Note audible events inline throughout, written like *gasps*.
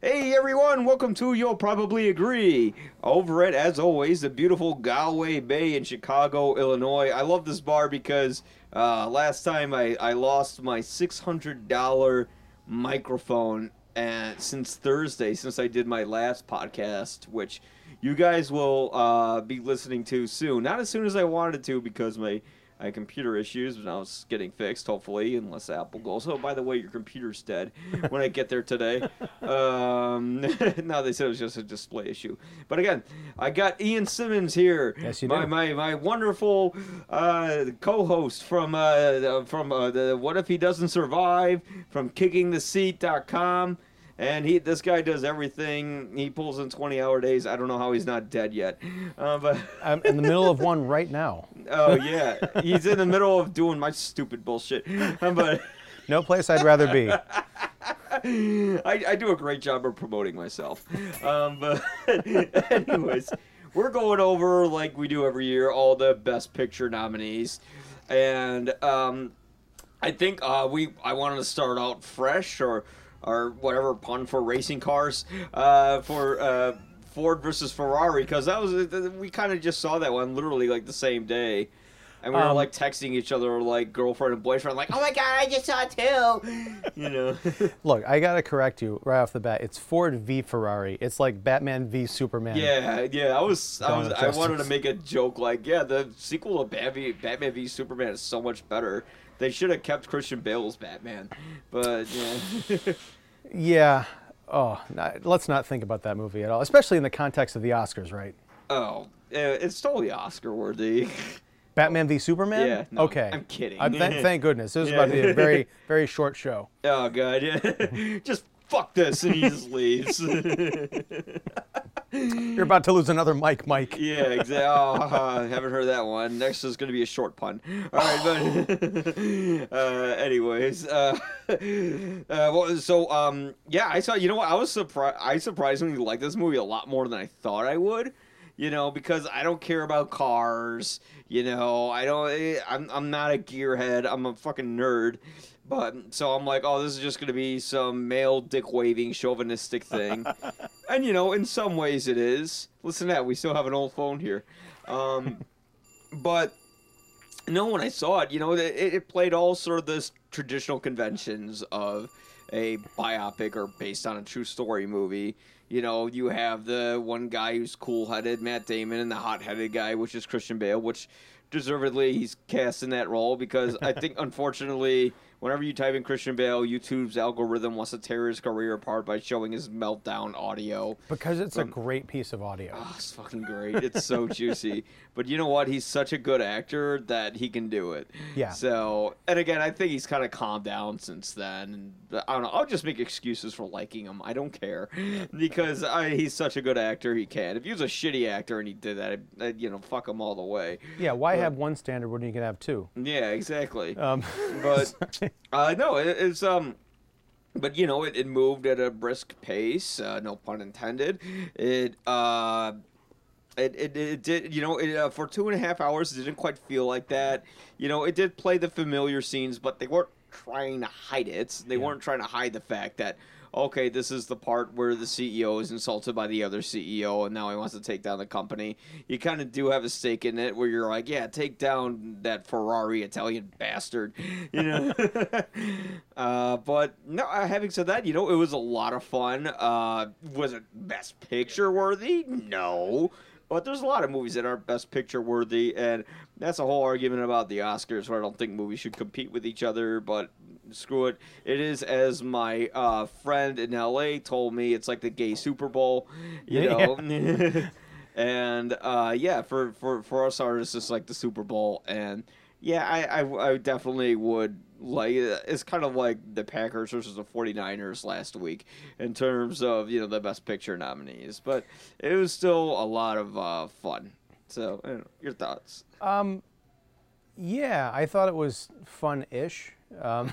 Hey everyone, welcome to You'll Probably Agree. Over at, as always, the beautiful Galway Bay in Chicago, Illinois. I love this bar because uh, last time I, I lost my $600 microphone and since Thursday, since I did my last podcast, which you guys will uh, be listening to soon. Not as soon as I wanted to because my I had computer issues, but now it's getting fixed, hopefully, unless Apple goes, oh, by the way, your computer's dead *laughs* when I get there today. um, *laughs* now they said it was just a display issue. But again, I got Ian Simmons here. Yes, you my, do. My, my wonderful uh, co-host from, uh, from uh, the What If He Doesn't Survive, from KickingTheSeat.com. And he, this guy does everything. He pulls in twenty-hour days. I don't know how he's not dead yet, uh, but I'm in the middle of one right now. *laughs* Oh yeah, he's in the middle of doing my stupid bullshit. Um, *laughs* but No place I'd rather be. *laughs* I, I do a great job of promoting myself. Um, but anyways, we're going over like we do every year all the best picture nominees, and um, I think uh, we I wanted to start out fresh or or whatever pun for racing cars uh, for. Uh, Ford versus Ferrari because that was we kind of just saw that one literally like the same day, and we were Um, like texting each other like girlfriend and boyfriend like oh my god I just saw it too, *laughs* you know. *laughs* Look, I gotta correct you right off the bat. It's Ford v Ferrari. It's like Batman v Superman. Yeah, yeah. I was, I was, I wanted to make a joke like, yeah, the sequel of Batman, Batman v Superman is so much better. They should have kept Christian Bale's Batman, but yeah, *laughs* Yeah. Oh, not, let's not think about that movie at all, especially in the context of the Oscars, right? oh, it's totally Oscar worthy. *laughs* Batman v Superman. Yeah, no, okay. I'm kidding. Uh, th- *laughs* thank goodness. This is Yeah. about to be a very, very short show. oh god, yeah, just fuck this, and he just leaves. *laughs* You're about to lose another mic, Mike. Yeah, exactly. Oh, haha, *laughs* haven't heard that one. Next is going to be a short pun. All right, but *laughs* uh, anyways, uh, uh, well, so um, yeah, I saw. You know what? I was surprised. I surprisingly like this movie a lot more than I thought I would. You know, because I don't care about cars. You know, I don't. eh, I'm I'm not a gearhead. I'm a fucking nerd. But so I'm like, oh, this is just gonna be some male dick waving chauvinistic thing. *laughs* And you know, in some ways it is. Listen to that, we still have an old phone here. Um, *laughs* but no, when I saw it, you know, it, it played all sort of this traditional conventions of a biopic or based on a true story movie. You know, you have the one guy who's cool headed, Matt Damon, and the hot headed guy, which is Christian Bale, which deservedly he's cast in that role because I think, *laughs* unfortunately, whenever you type in Christian Bale, YouTube's algorithm wants to tear his career apart by showing his meltdown audio. Because it's a great piece of audio. Oh, it's fucking great. It's so *laughs* juicy. But you know what? He's such a good actor that he can do it. Yeah. So, and again, I think he's kind of calmed down since then. And I don't know. I'll just make excuses for liking him. I don't care *laughs* because I, he's such a good actor. He can. If he was a shitty actor and he did that, I'd, I'd, you know, fuck him all the way. Yeah. Why but- have one standard when you can have two? Yeah, exactly. Um, But *laughs* *laughs* uh, no, it, it's um, but you know, it, it moved at a brisk pace. Uh, no pun intended. It uh, it, it, it did you know it, uh, for two and a half hours. It didn't quite feel like that. You know, it did play the familiar scenes, but they weren't trying to hide it. They Yeah. weren't trying to hide the fact that. Okay, this is the part where the CEO is insulted by the other CEO, and now he wants to take down the company. You kind of do have a stake in it, where you're like, "Yeah, take down that Ferrari Italian bastard," *laughs* you know. *laughs* uh, but no, uh, having said that, you know, it was a lot of fun. Uh, was it Best Picture worthy? No. But there's a lot of movies that aren't Best Picture worthy, and that's a whole argument about the Oscars where I don't think movies should compete with each other, but screw it. It is, as my uh, friend in LA told me, it's like the gay Super Bowl, you Yeah. know? *laughs* and uh, yeah, for, for, for us artists, it's like the Super Bowl, and yeah, I, I, I definitely would like it's kind of like the Packers versus the 49ers last week in terms of you know the best picture nominees but it was still a lot of uh, fun so know, your thoughts Um, yeah, I thought it was fun-ish. Um,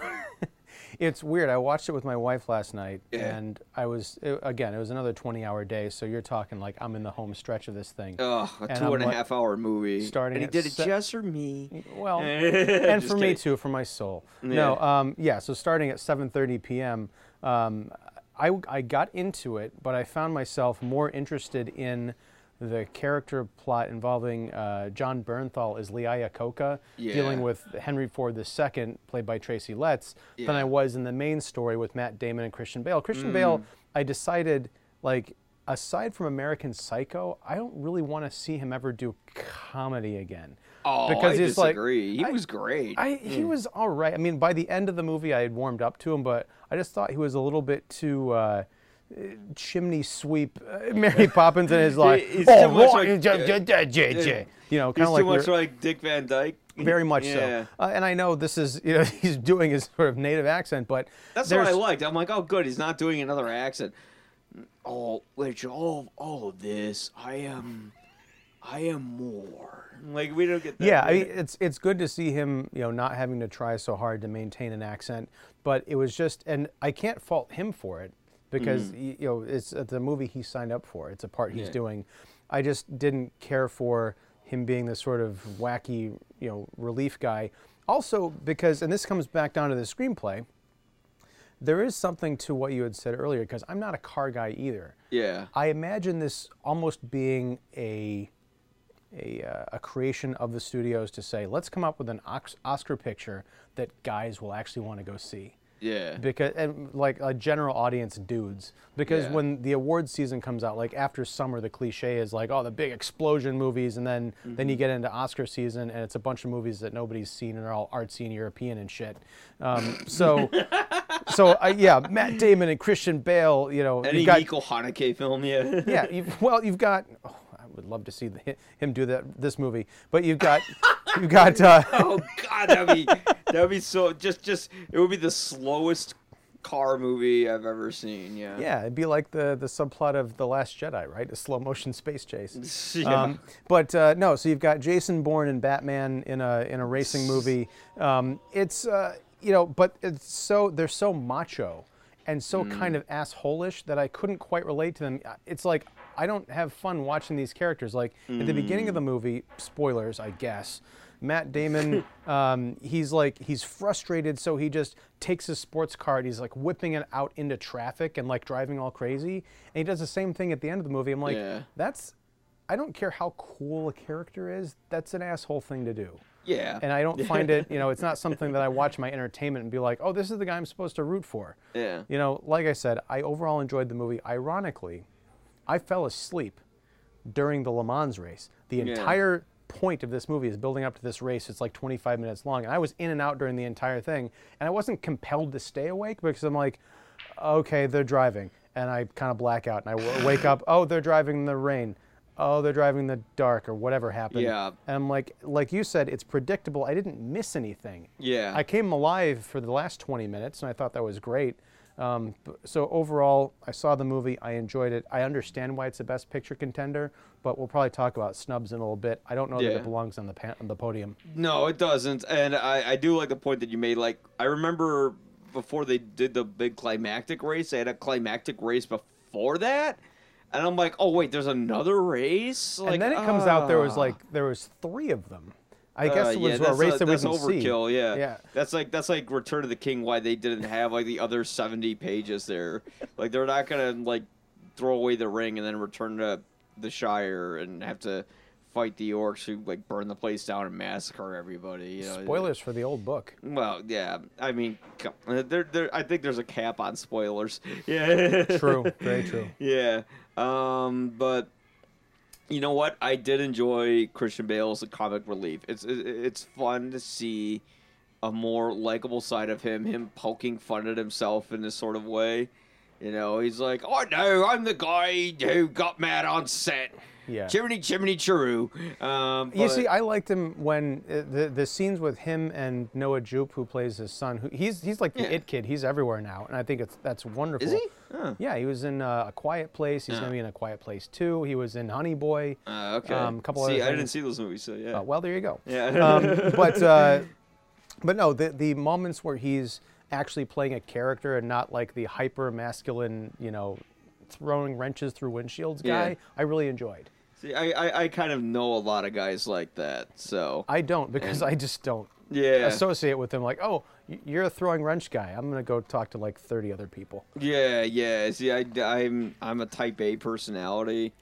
*laughs* it's weird. I watched it with my wife last night, Yeah. and I was it, again. It was another twenty-hour day, so you're talking like I'm in the home stretch of this thing. oh a And two I'm and a like- half hour movie starting and he did it se- just for me Well, *laughs* and Just for me too, for my soul. No, Yeah. um, yeah. So starting at 7:30 p.m. Um, I, I got into it, but I found myself more interested in the character plot involving uh, Jon Bernthal as Lee Iacocca, dealing with Henry Ford II, played by Tracy Letts, than I was in the main story with Matt Damon and Christian Bale. Mm. Christian Bale, I decided, like, aside from American Psycho, I don't really want to see him ever do comedy again. Oh, because I he's like- disagree. he I- was great. I he was all right. I mean, by the end of the movie, I had warmed up to him, but I just thought he was a little bit too uh, chimney sweep uh, Mary Poppins and his *laughs* like, he's oh, too much like- j," you know, kind of too like much we're- like Dick Van Dyke. very much Yeah. so. Uh, and I know this is you know *laughs* he's doing his sort of native accent, but That's what I liked. I'm like, oh, good. He's not doing another accent. Oh, which all all of this, I am, I am more. Like we don't get that. Yeah, I mean, it's it's good to see him, you know, not having to try so hard to maintain an accent. But it was just, and I can't fault him for it because y- you know it's, it's a movie he signed up for. It's a part he's Yeah. doing. I just didn't care for him being this sort of wacky, you know, relief guy. Also because, and this comes back down to the screenplay. There is something to what you had said earlier because I'm not a car guy either. yeah, I imagine this almost being a a, uh, a creation of the studios to say, let's come up with an Oscar picture that guys will actually want to go see. Yeah, Because and like a general audience dudes. Because Yeah. when the awards season comes out, like after summer, the cliche is like, oh, the big explosion movies, and then then Mm-hmm. you get into Oscar season, and it's a bunch of movies that nobody's seen and they're all artsy and European and shit. Um, so, *laughs* so uh, yeah, Matt Damon and Christian Bale, you know, any got Nico Haneke film, yeah, *laughs* yeah, you've, well, you've got. Oh, I would love to see the, him do that this movie, but you've got, *laughs* *laughs* you've got. Uh, *laughs* oh God, that'd be that'd be so. Just just it would be the slowest car movie I've ever seen. Yeah. yeah, it'd be like the the subplot of the Last Jedi, right? A slow motion space chase. *laughs* Yeah. Um, but uh, no, so you've got Jason Bourne and Batman in a in a racing movie. Um, it's uh, you know, but it's so they're so macho and so Mm. kind of assholish that I couldn't quite relate to them. It's like I don't have fun watching these characters. Like at the beginning of Mm. the movie, spoilers, I guess. Matt Damon, *laughs* um, he's like he's frustrated, so he just takes his sports car and he's like whipping it out into traffic and like driving all crazy. And he does the same thing at the end of the movie. I'm like, Yeah. that's I don't care how cool a character is. That's an asshole thing to do. yeah. And I don't *laughs* find it, you know, it's not something that I watch my entertainment and be like, oh, this is the guy I'm supposed to root for. Yeah. You know, like I said, I overall enjoyed the movie. Ironically, I fell asleep during the Le Mans race. The Yeah. entire point of this movie is building up to this race. It's like 25 minutes long. And I was in and out during the entire thing. And I wasn't compelled to stay awake because I'm like, okay, they're driving. And I kind of black out and I w- wake up, oh, they're driving in the rain. Oh, they're driving in the dark or whatever happened. Yeah. And I'm like, like you said, it's predictable. I didn't miss anything. Yeah. I came alive for the last 20 minutes, and I thought that was great. Um, so overall, I saw the movie. I enjoyed it. I understand why it's a Best Picture contender, but we'll probably talk about snubs in a little bit. I don't know that it belongs on the pan- on the podium. No, it doesn't. And I, I do like the point that you made. Like, I remember before they did the big climactic race, they had a climactic race before that. And I'm like, oh, wait, there's another race? Like, and then it comes out there was ah. like there was three of them. I Uh, guess it yeah, was a that's, race uh, that we can overkill. see. Yeah, Yeah. That's like that's like Return of the King. Why they didn't have like the other seventy pages there? Like they're not gonna like throw away the ring and then return to the Shire and have to fight the orcs who like burn the place down and massacre everybody. You know? Spoilers for the old book. Well, yeah. I mean, uh, there, there. I think there's a cap on spoilers. Yeah. *laughs* True, very true. *laughs* Yeah. Um, but you know what? I did enjoy Christian Bale's comic relief. It's it's fun to see a more likable side of him. Him poking fun at himself in this sort of way. You know, he's like, "Oh no, I'm the guy who got mad on set." Yeah. Chimney, chimney, chiroo. Um, You see, I liked him when uh, the the scenes with him and Noah Jupe, who plays his son. Who he's he's like the Yeah. it kid. He's everywhere now, and I think it's that's wonderful. is he? Huh. Yeah, he was in uh, a Quiet Place. He's Yeah. gonna be in a Quiet Place too. He was in Honey Boy. Uh, okay. Um, couple see, I didn't see those movies, so yeah. Uh, well, there you go. yeah. Um, but uh, *laughs* but no, the the moments where he's actually playing a character and not like the hyper masculine, you know, throwing wrenches through windshields Yeah. guy, I really enjoyed. see, I, I, I kind of know a lot of guys like that, so I don't because I just don't yeah. associate with them. like, oh, you're a throwing wrench guy. I'm gonna go talk to like 30 other people. Yeah, yeah. See, I, I'm I'm a Type A personality,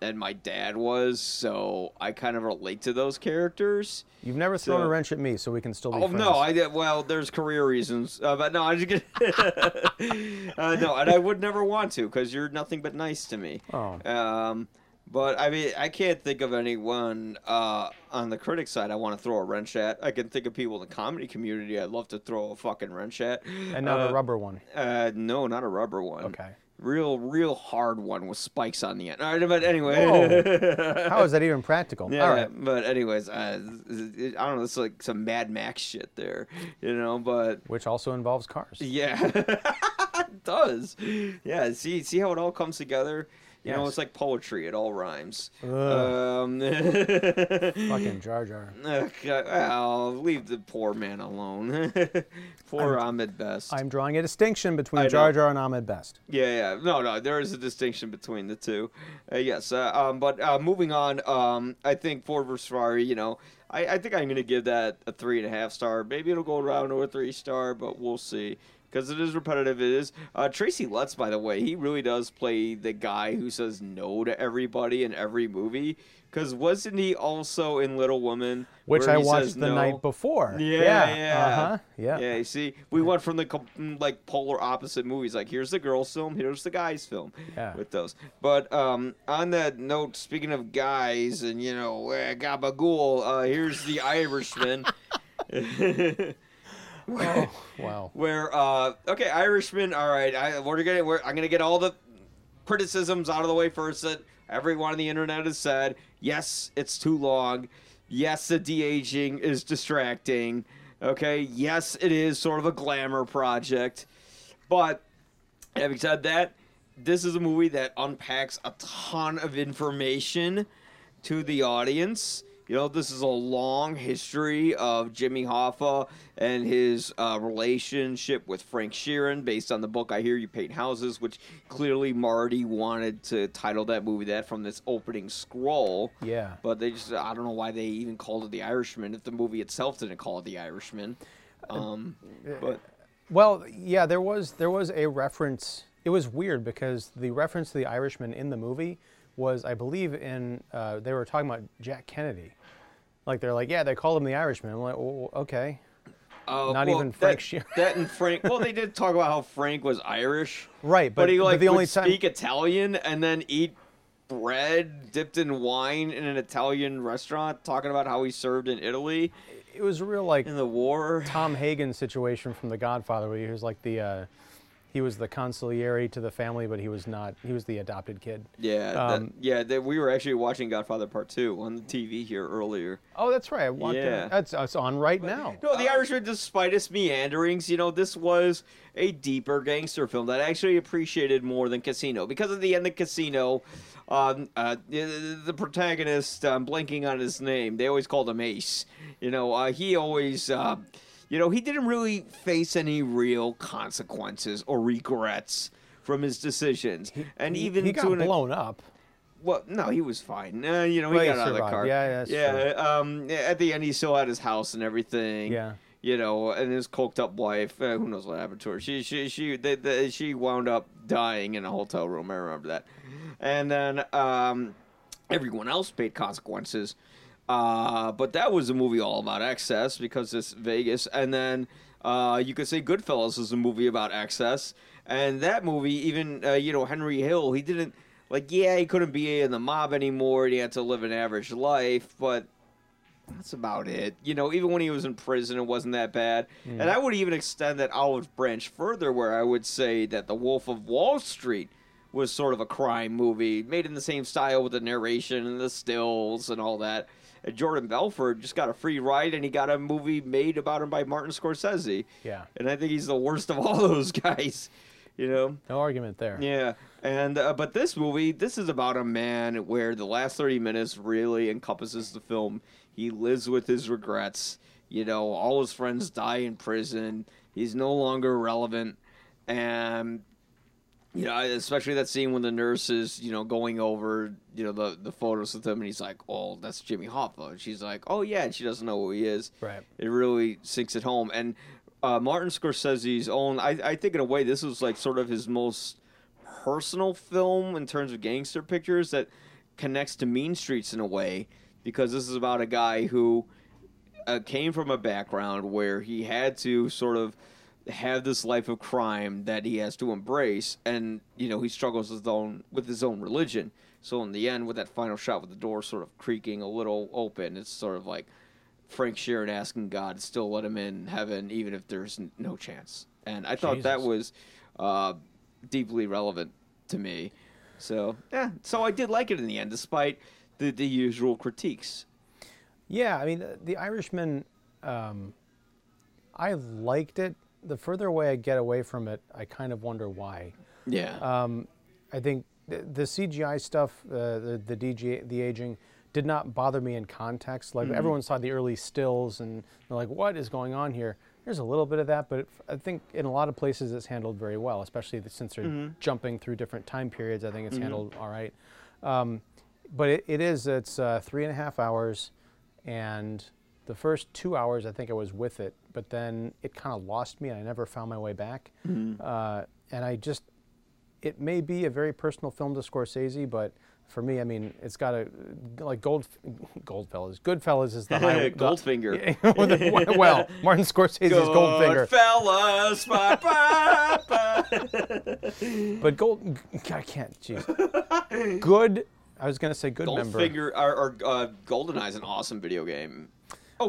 and my dad was, so I kind of relate to those characters. You've never thrown So- a wrench at me, so we can still be Oh friends. no, I did. Well, there's career reasons, uh, but no, I just get. *laughs* uh, no, and I would never want to because you're nothing but nice to me. Oh. Um, but I mean, I can't think of anyone uh, on the critic side I want to throw a wrench at. I can think of people in the comedy community I'd love to throw a fucking wrench at. and not Uh, a rubber one. Uh, no, not a rubber one. Okay. Real, real hard one with spikes on the end. All right, but anyway. *laughs* How is that even practical? Yeah, All right. but anyways, uh, it- I don't know. It's like some Mad Max shit there, you know. But Which also involves cars. yeah, *laughs* it does. Yeah, see, see how it all comes together. You know, it's like poetry. It all rhymes. Um, *laughs* Fucking Jar Jar. Well, leave the poor man alone. *laughs* poor Ahmed Best. I'm drawing a distinction I between know. Jar Jar and Ahmed Best. Yeah, yeah. No, no. There is a distinction between the two. Uh, yes. Uh, um, but uh, moving on, um, I think Ford vs Ferrari. You know, I, I think I'm gonna give that a three and a half star. Maybe it'll go around to a three star, but we'll see. Because it is repetitive. It is. Uh, Tracy Letts, by the way, he really does play the guy who says no to everybody in every movie. Because wasn't he also in Little Women? Which I watched the no? night before. Yeah, yeah. Uh-huh. Yeah. Yeah, you see, we went from the like polar opposite movies. Like, here's the girls' film, here's the guys' film. Yeah. With those, but um, on that note, speaking of guys, and you know, uh, gabagool, uh, here's the Irishman. *laughs* Oh, wow. *laughs* Where uh, okay, Irishman. All right, I, we're gonna we're, I'm gonna get all the criticisms out of the way first that everyone on the internet has said. Yes, it's too long. Yes, the de aging is distracting. Okay, yes, it is sort of a glamour project. But having said that, this is a movie that unpacks a ton of information to the audience. You know, this is a long history of Jimmy Hoffa and his uh, relationship with Frank Sheeran based on the book I Hear You Paint Houses, which clearly Marty wanted to title that movie that from this opening scroll. Yeah. But they just, I don't know why they even called it The Irishman if the movie itself didn't call it The Irishman. Um, but Well, yeah, there was there was a reference. It was weird because the reference to the Irishman in the movie was, I believe, in uh, they were talking about Jack Kennedy. Like they're like, yeah, they called him the Irishman. I'm like, well, okay. Uh, Not well, even Frank that, *laughs* Sheeran. that and Frank. Well, they did talk about how Frank was Irish, Right, but, but, he but like the would only time speak Italian and then eat bread dipped in wine in an Italian restaurant, talking about how he served in Italy it was real like in the war. Tom Hagen situation from The Godfather, where he was like the uh, he was the consigliere to the family, but he was not. He was the adopted kid. Yeah, that- Um, yeah. That we were actually watching Godfather Part Two on the TV here earlier. Oh, that's right. I want in. Yeah. That's that's on right now. No, The Irishman, despite its meanderings, you know, this was a deeper gangster film that I actually appreciated more than Casino. Because at the end of Casino, um, uh, the, the protagonist, I'm blanking on his name, they always called him Ace. You know, uh, he always, uh, you know, he didn't really face any real consequences or regrets from his decisions. and He- even he got an blown up. well, no, he was fine. Uh, you know, he Well, he got out of the car. Yeah, yeah, that's yeah. Um, at the end, he still had his house and everything. Yeah. You know, and his coked up wife. Uh, who knows what happened to her? She, she, she, they, they, she wound up dying in a hotel room. I remember that. And then um, everyone else paid consequences. Uh, but that was a movie all about excess because it's Vegas. And then uh, you could say Goodfellas is a movie about excess. And that movie, even uh, you know Henry Hill, he didn't like. Yeah, he couldn't be in the mob anymore. And he had to live an average life, but that's about it. You know, even when he was in prison, it wasn't that bad. And I would even extend that olive branch further, where I would say that The Wolf of Wall Street was sort of a crime movie, made in the same style with the narration and the stills and all that. Jordan Belfort just got a free ride, and he got a movie made about him by Martin Scorsese. Yeah. And I think he's the worst of all *laughs* those guys. You know. No argument there. Yeah, and uh, but this movie, this is about a man where the last thirty minutes really encompasses the film. He lives with his regrets. You know, all his friends die in prison. He's no longer relevant, and you know, especially that scene when the nurse is, you know, going over, you know, the the photos with him, and he's like, "Oh, that's Jimmy Hoffa." And she's like, "Oh yeah," and she doesn't know who he is Right. it really sinks it home. And uh, Martin Scorsese's own. I, I think in a way this was like sort of his most personal film in terms of gangster pictures that connects to Mean Streets in a way because this is about a guy who uh, came from a background where he had to sort of have this life of crime that he has to embrace and you know he struggles with his own with his own religion. So in the end with that final shot with the door sort of creaking a little open it's sort of like Frank Sheeran asking God to still let him in heaven even if there's n- no chance. And I thought that was uh, deeply relevant to me. So yeah so I did like it in the end despite the, the usual critiques. Yeah, I mean, The Irishman, um, I liked it. The further away I get away from it, I kind of wonder why. yeah Um, I think the, the CGI stuff, uh, the the DG, the aging, did not bother me in context. Like everyone saw the early stills and they're like, "What is going on here?" There's a little bit of that, but it, I think in a lot of places it's handled very well, especially the- since they're jumping through different time periods. I think it's handled all right. Um, but it, it is it's uh, three and a half hours, and the first two hours I think I was with it, but then it kind of lost me, and I never found my way back. Uh, and I just it may be a very personal film to Scorsese, but for me, I mean, it's got a like Gold Goldfellas. Goodfellas is the *laughs* high Goldfinger. *laughs* The- well, Martin Scorsese's Goldfinger, Fellas, ba, ba, ba. *laughs* but Gold I can't. Jeez, good. I was gonna say good member. Goldfinger or, or uh, GoldenEye is an awesome video game.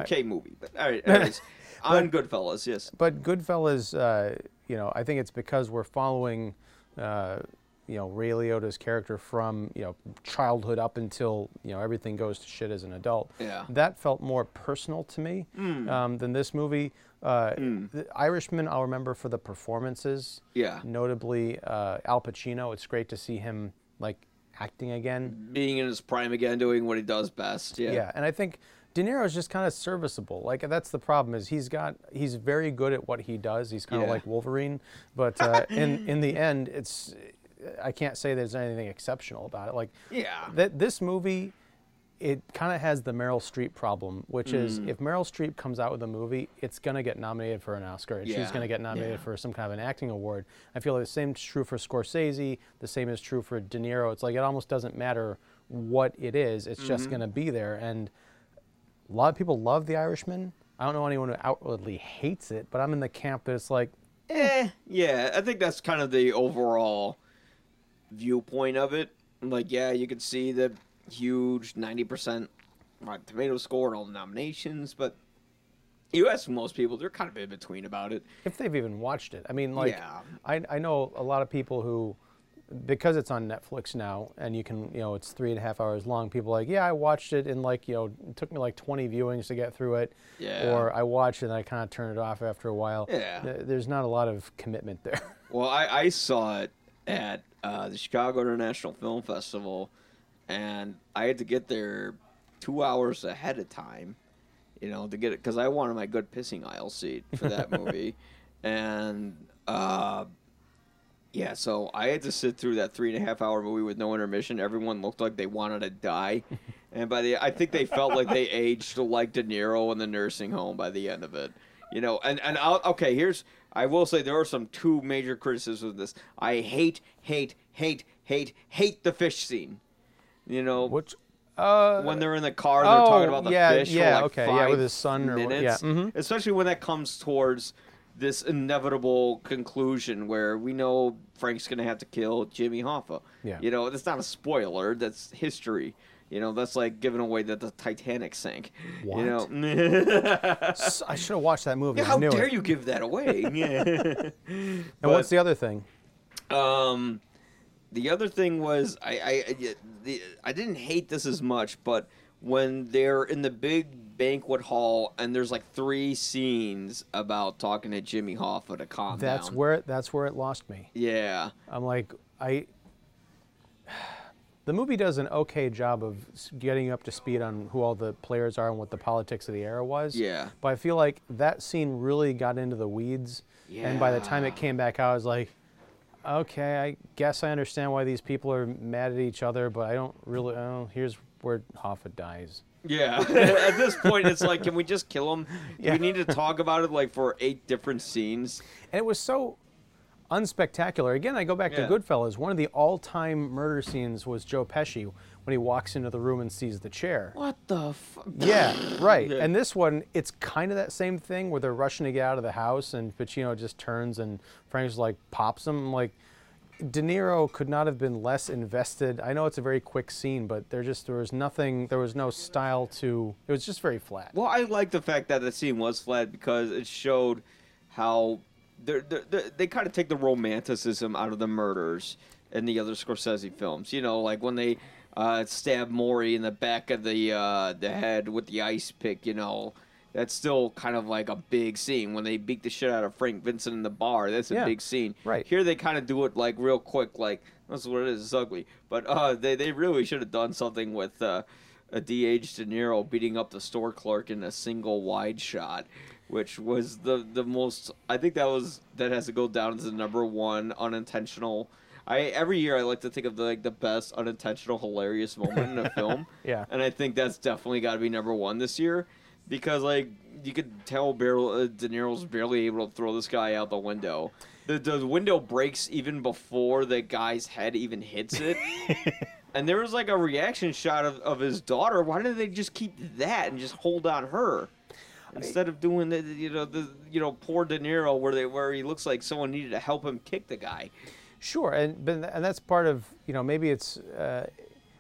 Okay movie, but all right. *laughs* Anyways, on Goodfellas, yes. But Goodfellas, uh, you know, I think it's because we're following, uh, you know, Ray Liotta's character from you know childhood up until you know everything goes to shit as an adult. Yeah. That felt more personal to me um, than this movie. Uh, The Irishman, I'll remember for the performances. Yeah. Notably, uh, Al Pacino. It's great to see him like acting again. Being in his prime again, doing what he does best. Yeah. Yeah, and I think De Niro is just kind of serviceable. Like that's the problem is he's got he's very good at what he does. He's kind of like Wolverine, but uh, in *laughs* in the end, it's I can't say there's anything exceptional about it. Like Yeah. that this movie, it kind of has the Meryl Streep problem, which is Mm. if Meryl Streep comes out with a movie, it's gonna get nominated for an Oscar, and she's gonna get nominated yeah. for some kind of an acting award. I feel like the same is true for Scorsese. The same is true for De Niro. It's like it almost doesn't matter what it is; it's Mm-hmm. just gonna be there. And a lot of people love The Irishman. I don't know anyone who outwardly hates it, but I'm in the camp that it's like, Eh, yeah, I think that's kind of the overall viewpoint of it. Like, yeah, you can see the huge 90% Rotten Tomato score and all the nominations, but you ask most people, they're kind of in between about it. if they've even watched it. I mean, like, Yeah. I, I know a lot of people who, because it's on Netflix now and you can, you know, it's three and a half hours long, people are like, yeah, I watched it in like, you know, it took me like 20 viewings to get through it. Yeah. Or I watched it and I kind of turned it off after a while. Yeah. There's not a lot of commitment there. *laughs* Well, I, I saw it at uh, the Chicago International Film Festival, and I had to get there two hours ahead of time, you know, to get it because I wanted my good pissing aisle seat for that *laughs* movie, and uh, yeah, so I had to sit through that three and a half hour movie with no intermission. Everyone looked like they wanted to die, *laughs* and by the I think they felt like they aged like De Niro in the nursing home by the end of it. You know, and and I'll, okay, here's I will say there are some two major criticisms of this. I hate, hate, hate, hate, hate the fish scene. You know, Which, uh, when they're in the car, they're oh, talking about the yeah, fish. yeah, for like okay, yeah, with five his son or minutes. yeah, mhm. Especially when that comes towards this inevitable conclusion where we know Frank's going to have to kill Jimmy Hoffa. Yeah. You know, that's not a spoiler. That's history. You know, that's like giving away that the Titanic sank. What? You know, *laughs* I should have watched that movie. Yeah, how dare it. you give that away? Yeah. *laughs* *laughs* And But- what's the other thing? Um, the other thing was I I I- the, I didn't hate this as much, but when they're in the big banquet hall and there's like three scenes about talking to Jimmy Hoffa to calm That's down. where that's where it lost me. yeah, I'm like, I. *sighs* The movie does an okay job of getting you up to speed on who all the players are and what the politics of the era was. Yeah. But I feel like that scene really got into the weeds. Yeah. And by the time it came back out, I was like, okay, I guess I understand why these people are mad at each other, but I don't really. Oh, here's where Hoffa dies. Yeah. *laughs* At this point, it's like, can we just kill him? Do Yeah. we need to talk about it like for eight different scenes? And it was so unspectacular. Again, I go back Yeah. to Goodfellas. One of the all-time murder scenes was Joe Pesci when he walks into the room and sees the chair. What the fuck? Yeah, *laughs* right. Yeah. And this one, it's kind of that same thing where they're rushing to get out of the house, and Pacino just turns and Frank's like pops him. I'm like, De Niro could not have been less invested. I know it's a very quick scene, but there just there was nothing. There was no style to. It was just very flat. Well, I like the fact that the scene was flat because it showed how they're, they're, they're, they kind of take the romanticism out of the murders in the other Scorsese films. You know, like when they uh, stab Morrie in the back of the uh, the head with the ice pick. You know, that's still kind of like a big scene. When they beat the shit out of Frank Vincent in the bar, that's a Yeah, big scene. right. Here they kind of do it like real quick, like that's what it is. It's ugly, but uh, they they really should have done something with. Uh, a DH De Niro beating up the store clerk in a single wide shot, which was the the most. I think that was that has to go down as the number one unintentional. I every year I like to think of the, like the best unintentional hilarious moment in a *laughs* film. Yeah. and I think that's definitely got to be number one this year, because like you could tell barrel, uh, De Niro's barely able to throw this guy out the window. The the window breaks even before the guy's head even hits it. *laughs* And there was like a reaction shot of, of his daughter. Why didn't they just keep that and just hold on her instead of doing the you know the you know poor De Niro where they where he looks like someone needed to help him kick the guy. Sure, and but, and that's part of you know maybe it's uh,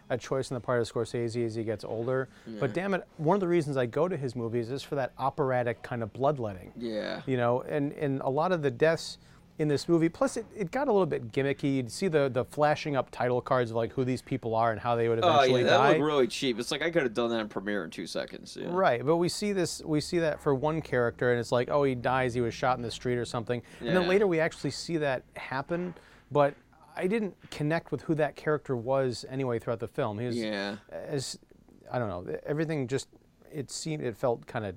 a choice on the part of Scorsese as he gets older. But damn it, one of the reasons I go to his movies is for that operatic kind of bloodletting. Yeah. You know, and and a lot of the deaths in this movie, plus it, it got a little bit gimmicky. You'd see the the flashing up title cards of like who these people are and how they would eventually Oh yeah, that die. looked really cheap. It's like I could have done that in Premiere in two seconds. Yeah. Right, but we see this we see that for one character and it's like, oh, he dies, he was shot in the street or something. Yeah. And then later we actually see that happen, but I didn't connect with who that character was anyway throughout the film. He was Yeah. as I don't know, everything just it seemed it felt kind of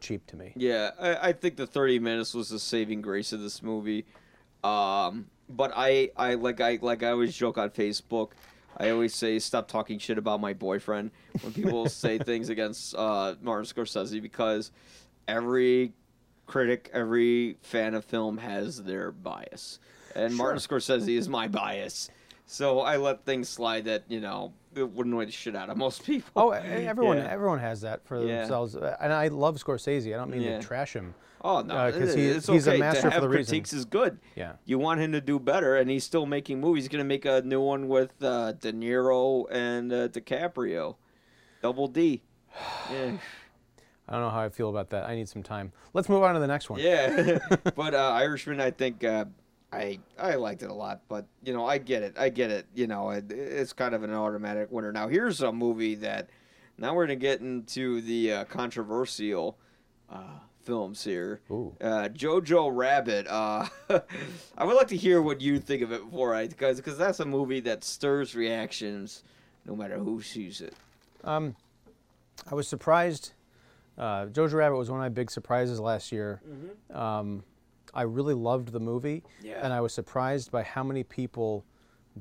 cheap to me. Yeah, I, I think the 30 minutes was the saving grace of this movie. Um, but I, I like I like I always joke on Facebook. I always say stop talking shit about my boyfriend when people *laughs* say things against uh, Martin Scorsese because every critic, every fan of film has their bias, and Martin Scorsese is my bias. So I let things slide that you know it would annoy the shit out of most *laughs* people. Oh, everyone Yeah. everyone has that for Yeah. themselves. And I love Scorsese. I don't mean Yeah. to trash him. Oh no, because it- he- it's he's a okay master to for have the reason. critiques is good. Yeah. You want him to do better, and he's still making movies. He's gonna make a new one with uh, De Niro and uh, DiCaprio, Double D. *sighs* Yeah, I don't know how I feel about that. I need some time. Let's move on to the next one. yeah. *laughs* but uh, Irishman, I think uh, I I liked it a lot. But you know, I get it. I get it. You know, it, it's kind of an automatic winner. Now here's a movie that now we're gonna get into the uh, controversial. Uh, films here. Ooh. Uh, Jojo Rabbit. Uh, *laughs* I would like to hear what you think of it before I, because because that's a movie that stirs reactions, no matter who sees it. Um, I was surprised. Uh, Jojo Rabbit was one of my big surprises last year. Um, I really loved the movie, Yeah. and I was surprised by how many people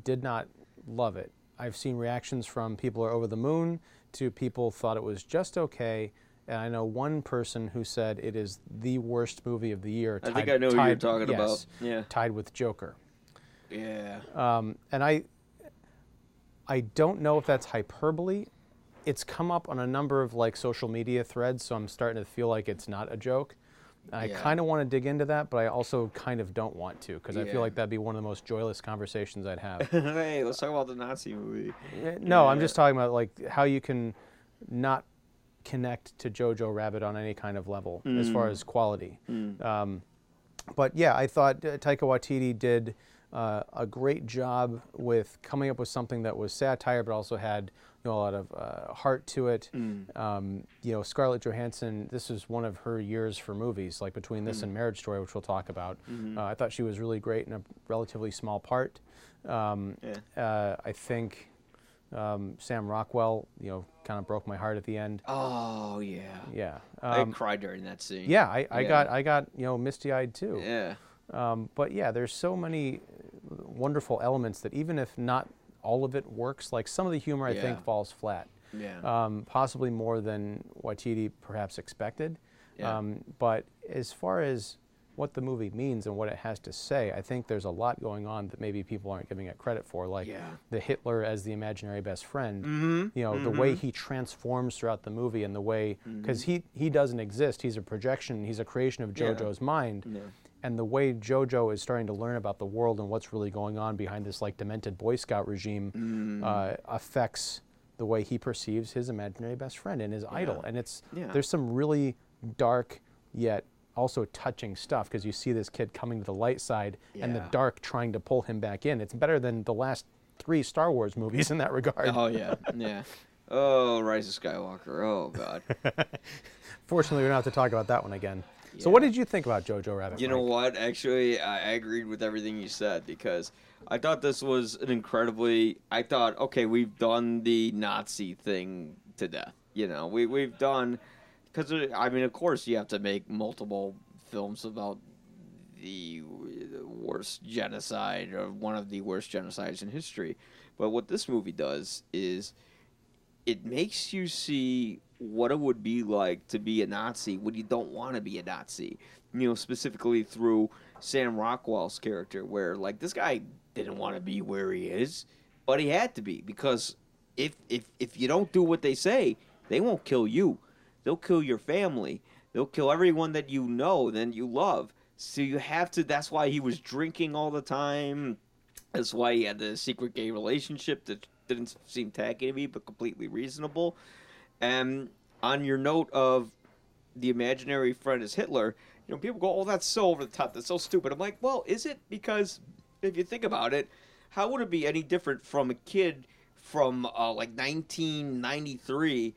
did not love it. I've seen reactions from people are over the moon to people thought it was just okay, and I know one person who said it is the worst movie of the year. I think I know who you're talking about. yes, Yeah. tied with Joker. Yeah. Um, and I, I don't know if that's hyperbole. It's come up on a number of like social media threads, so I'm starting to feel like it's not a joke. I Yeah. kind of want to dig into that, but I also kind of don't want to because I feel like that'd be one of the most joyless conversations I'd have. *laughs* hey, let's talk about the Nazi movie. Eh, no, I'm just talking about like how you can not connect to Jojo Rabbit on any kind of level as far Mm. as quality. Um, but yeah, I thought uh, Taika Waititi did uh, a great job with coming up with something that was satire, but also had know a lot of uh, heart to it. Mm. Um, you know, Scarlett Johansson. This is one of her years for movies, like between Mm. this and Marriage Story, which we'll talk about. Mm-hmm. Uh, I thought she was really great in a relatively small part. Um, Yeah. uh, I think um, Sam Rockwell, you know, kind of broke my heart at the end. Oh yeah. Yeah. I Um, cried during that scene. yeah, I, I Yeah. got I got you know misty eyed too. Yeah. Um, but yeah, there's so many wonderful elements that even if not all of it works, like some of the humor I think falls flat. Yeah. um, possibly more than Waititi perhaps expected. Yeah. Um, but as far as what the movie means and what it has to say, I think there's a lot going on that maybe people aren't giving it credit for, like Yeah. the Hitler as the imaginary best friend. Mm-hmm. You know, the way he transforms throughout the movie and the way, because he, he doesn't exist. He's a projection, he's a creation of Yeah. JoJo's mind. Yeah. And the way JoJo is starting to learn about the world and what's really going on behind this like demented Boy Scout regime Mm. uh, affects the way he perceives his imaginary best friend and his idol. And it's Yeah. there's some really dark yet also touching stuff because you see this kid coming to the light side and the dark trying to pull him back in. It's better than the last three Star Wars movies in that regard. Oh yeah, yeah. Oh, Rise of Skywalker. Oh God. *laughs* Fortunately, we don't have to talk about that one again. So, what did you think about Jojo Rabbit? You know what? Actually, I I agreed with everything you said because I thought this was an incredibly. I thought, okay, we've done the Nazi thing to death. You know, we we've done because I mean, of course, you have to make multiple films about the worst genocide or one of the worst genocides in history. But what this movie does is it makes you see what it would be like to be a Nazi when you don't want to be a Nazi. You know, specifically through Sam Rockwell's character, where like this guy didn't want to be where he is, but he had to be because if if if you don't do what they say, they won't kill you. They'll kill your family. They'll kill everyone that you know, then you love. So you have to. That's why he was drinking all the time. That's why he had the secret gay relationship that didn't seem tacky to me, but completely reasonable. And on your note of the imaginary friend is Hitler, you know, people go, "Oh, that's so over the top. That's so stupid." I'm like, "Well, is it? Because if you think about it, how would it be any different from a kid from uh, like 1993?"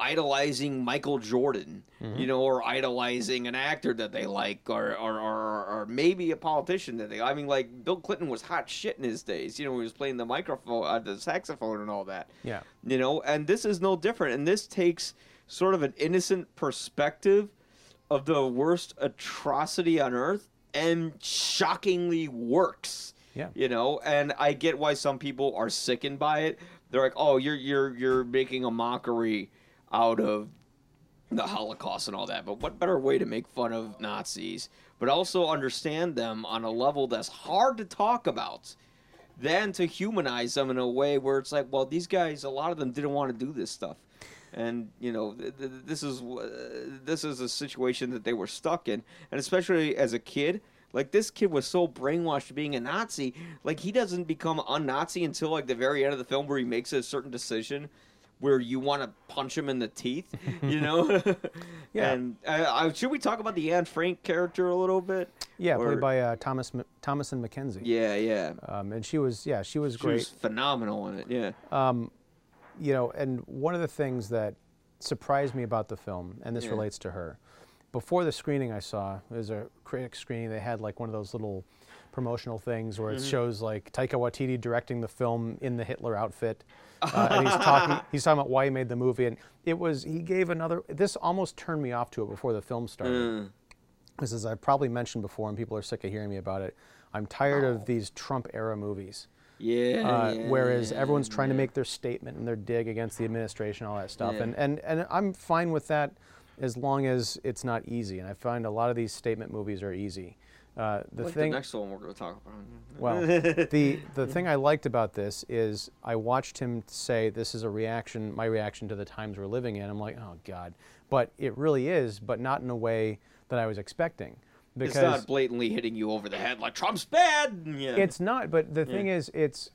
Idolizing Michael Jordan, you know, or idolizing an actor that they like, or, or, or, or maybe a politician that they. I mean, like Bill Clinton was hot shit in his days. You know, he was playing the microphone, uh, the saxophone, and all that. Yeah. You know, and this is no different. And this takes sort of an innocent perspective of the worst atrocity on earth, and shockingly works. Yeah. You know, and I get why some people are sickened by it. They're like, "Oh, you're you're you're making a mockery out of the Holocaust and all that." But what better way to make fun of Nazis, but also understand them on a level that's hard to talk about, than to humanize them in a way where it's like, "Well, these guys, a lot of them didn't want to do this stuff." And you know, th- th- this is uh, this is a situation that they were stuck in, and especially as a kid, like this kid was so brainwashed being a Nazi, like he doesn't become a Nazi until like the very end of the film where he makes a certain decision where you want to punch him in the teeth, you *laughs* know? *laughs* Yeah. And uh, uh, should we talk about the Anne Frank character a little bit? Yeah, Or- played by uh, Thomas M- Thomasin McKenzie. Yeah, yeah. Um, and she was yeah she was She great. was phenomenal in it. Yeah. you know, and one of the things that surprised me about the film, and this Yeah. relates to her, before the screening I saw, it was a critic screening. They had like one of those little promotional things where it Mm-hmm. shows like Taika Waititi directing the film in the Hitler outfit, uh, and he's talking. *laughs* He's talking about why he made the movie, and it was he gave another. This almost turned me off to it before the film started. Mm. This is I've probably mentioned before, and people are sick of hearing me about it. I'm tired Oh. of these Trump era movies. Yeah, Uh, yeah, whereas yeah, everyone's trying to make their statement and their dig against the administration, all that stuff, Yeah. and, and and I'm fine with that as long as it's not easy. And I find a lot of these statement movies are easy. Uh, the like thing, the next one we're going to talk about. well, *laughs* the the thing I liked about this is I watched him say this is a reaction, my reaction to the times we're living in. I'm like, oh God, but it really is, but not in a way that I was expecting, it's because not blatantly hitting you over the head like Trump's bad. Yeah. it's not, but the thing is, it's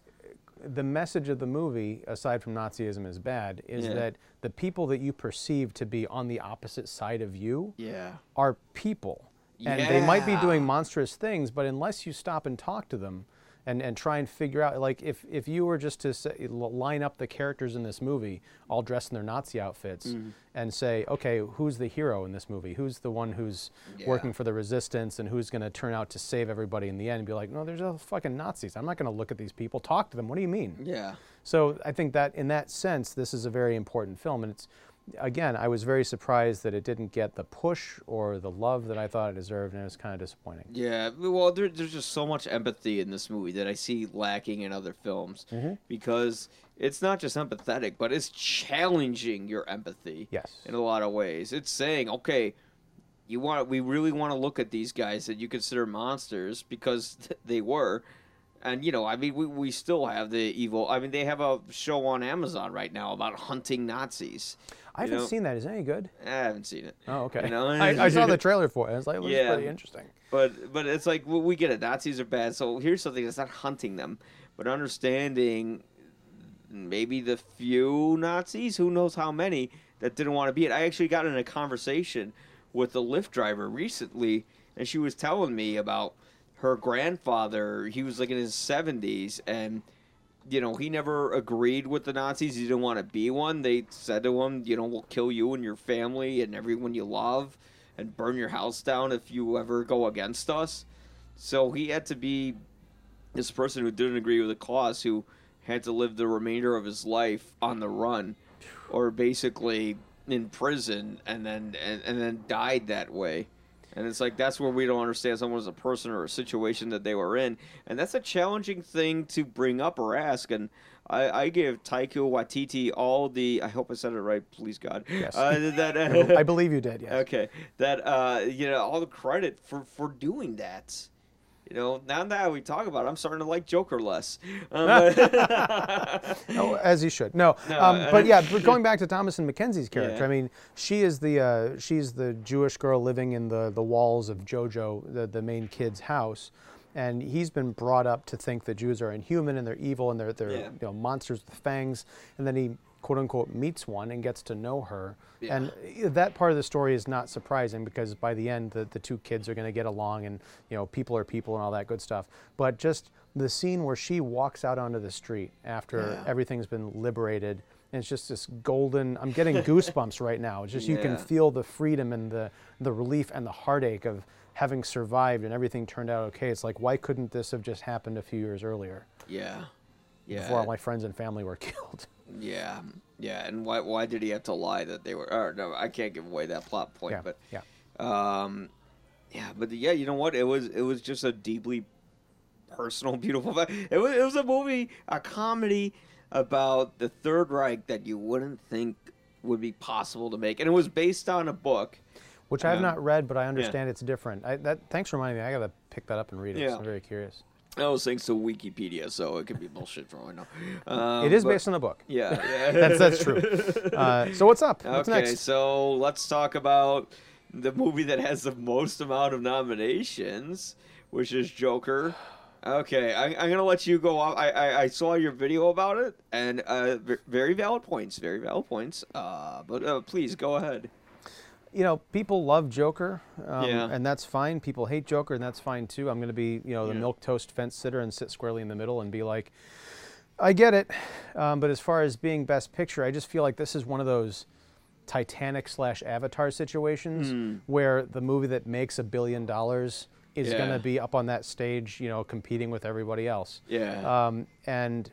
the message of the movie, aside from Nazism is bad, is Yeah. that the people that you perceive to be on the opposite side of you yeah. are people. And they might be doing monstrous things, but unless you stop and talk to them and, and try and figure out, like, if, if you were just to say, line up the characters in this movie, all dressed in their Nazi outfits, Mm. and say, okay, who's the hero in this movie? Who's the one who's Yeah. working for the resistance and who's going to turn out to save everybody in the end? And be like, no, there's all fucking Nazis. I'm not going to look at these people, talk to them. What do you mean? Yeah. So I think that in that sense, this is a very important film, and it's again, I was very surprised that it didn't get the push or the love that I thought it deserved, and it was kind of disappointing. Yeah, well, there, there's just so much empathy in this movie that I see lacking in other films Mm-hmm. because it's not just empathetic, but it's challenging your empathy. Yes. in a lot of ways. It's saying, okay, you want we really want to look at these guys that you consider monsters because *laughs* they were. And you know, I mean, we, we still have the evil. I mean, they have a show on Amazon right now about hunting Nazis. I haven't know- seen that. Is it any good? I haven't seen it. Oh, okay. You know? I, I saw the *laughs* trailer for it. It's like, it looks Yeah. pretty interesting. But but it's like well, we get it. Nazis are bad. So here's something that's not hunting them, but understanding maybe the few Nazis, who knows how many, that didn't want to be it. I actually got in a conversation with a Lyft driver recently, and she was telling me about her grandfather. He was like in his 70s, and you know he never agreed with the Nazis. He didn't want to be one. They said to him, you know, we'll kill you and your family and everyone you love, and burn your house down if you ever go against us. So he had to be this person who didn't agree with the cause who had to live the remainder of his life on the run or basically in prison and then and, and then died that way and it's like that's where we don't understand someone as a person or a situation that they were in and that's a challenging thing to bring up or ask and I, I give Taika Waititi all the I hope I said it right please God Yes. uh, that I *laughs* believe you did. Yes. Okay, that uh, you know, all the credit for for doing that. You know, now that we talk about, it, I'm starting to like Joker less. *laughs* Um, but- *laughs* Oh, as you should. No, No, um, uh, but yeah, but *laughs* going back to Thomasin McKenzie's character, Yeah. I mean, she is the uh, she's the Jewish girl living in the the walls of Jojo, the the main kid's house, and he's been brought up to think that Jews are inhuman and they're evil and they're they're Yeah. you know monsters with fangs, and then he quote unquote meets one and gets to know her, Yeah. and eh, that part of the story is not surprising because by the end the, the two kids are going to get along and you know people are people and all that good stuff. But just the scene where she walks out onto the street after Yeah. everything's been liberated and it's just this golden i'm getting goosebumps right now. It's just you can feel the freedom and the the relief and the heartache of having survived and everything turned out okay. It's like why couldn't this have just happened a few years earlier? Yeah, yeah, before all my friends and family were *laughs* killed yeah, yeah. And why why did he have to lie that they were? Or no, I can't give away that plot point. yeah But yeah um, yeah, but yeah, you know what? It was it was just a deeply personal, *laughs* beautiful. It was it was a movie, a comedy about the Third Reich that you wouldn't think would be possible to make, and it was based on a book. which i have Um, not read but i understand it's different I, that thanks for reminding me i gotta pick that up and read it. Yeah. i'm very curious That was thanks to Wikipedia, so it could be bullshit for all I know. Um, it is but- based on a book Yeah, *laughs* yeah. that's that's true uh, so what's up what's okay, next so let's talk about the movie that has the most amount of nominations, which is Joker. Okay, I, I'm gonna let you go off. I, I, I saw your video about it, and uh, very valid points. Very valid points. Uh, but uh, please go ahead. You know, people love Joker, um, Yeah. and that's fine. People hate Joker, and that's fine too. I'm going to be, you know, the Yeah. milk toast fence sitter and sit squarely in the middle and be like, I get it, um, but as far as being Best Picture, I just feel like this is one of those Titanic slash Avatar situations where the movie that makes a billion dollars is going to be up on that stage, you know, competing with everybody else. Yeah. Um, and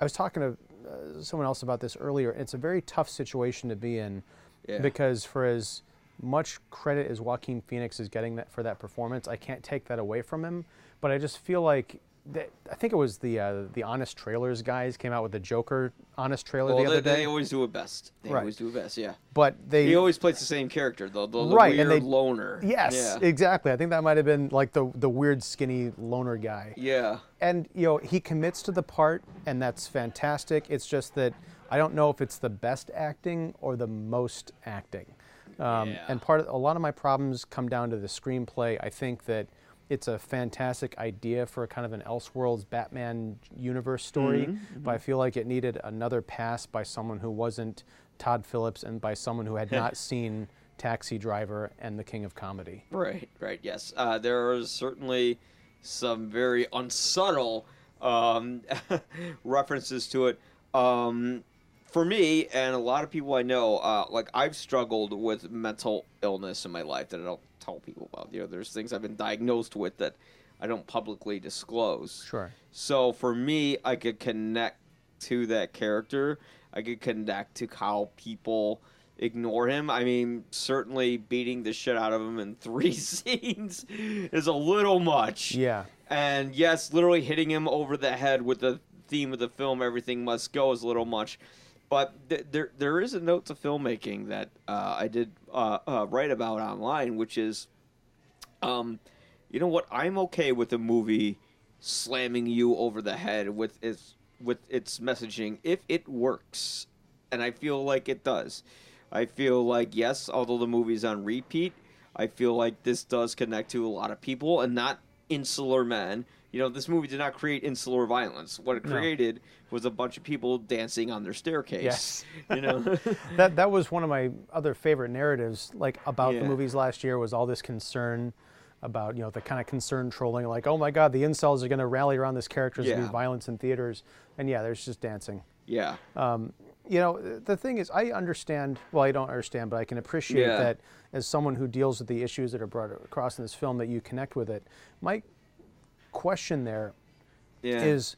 I was talking to uh, someone else about this earlier. It's a very tough situation to be in Yeah. because for as much credit as Joaquin Phoenix is getting that for that performance, I can't take that away from him. But I just feel like that, I think it was the uh, the Honest Trailers guys came out with the Joker Honest trailer well, the they, other day. they always do it best. They Right. always do it best. Yeah. but they He always plays the same character, though. The, the Right, weird and they- loner. yes, Yeah. exactly. I think that might have been like the the weird skinny loner guy. Yeah. and you know he commits to the part and that's fantastic it's just that i don't know if it's the best acting or the most acting um, Yeah. and part of a lot of my problems come down to the screenplay i think that it's a fantastic idea for a kind of an elseworlds batman universe story Mm-hmm, but i feel like it needed another pass by someone who wasn't todd phillips and by someone who had *laughs* not seen taxi driver and the king of comedy Right, right, yes. Uh, there are certainly some very unsubtle um, *laughs* references to it. Um, for me, and a lot of people I know, uh, like I've struggled with mental illness in my life that I don't tell people about. You know, there's things I've been diagnosed with that I don't publicly disclose. sure So for me, I could connect to that character. I could connect to how people ignore him. I mean, certainly beating the shit out of him in *laughs* three scenes is a little much. Yeah. And yes, literally hitting him over the head with the theme of the film "Everything Must Go" is a little much. But th- there there is a note to filmmaking that uh, I did uh, uh, write about online, which is, um, you know what? I'm okay with a movie slamming you over the head with its with its messaging if it works, and I feel like it does. I feel like yes, although the movie's on repeat, I feel like this does connect to a lot of people and not insular men. You know, this movie did not create insular violence. What it No. created was a bunch of people dancing on their staircase. Yes. You know. *laughs* that that was one of my other favorite narratives like about Yeah. the movies last year was all this concern about you know the kind of concern trolling like oh my god the incels are going to rally around this character there's going to Yeah. be violence in theaters and yeah there's just dancing yeah. Um, you know the thing is i understand well i don't understand but i can appreciate Yeah. that as someone who deals with the issues that are brought across in this film that you connect with it my question there Yeah. is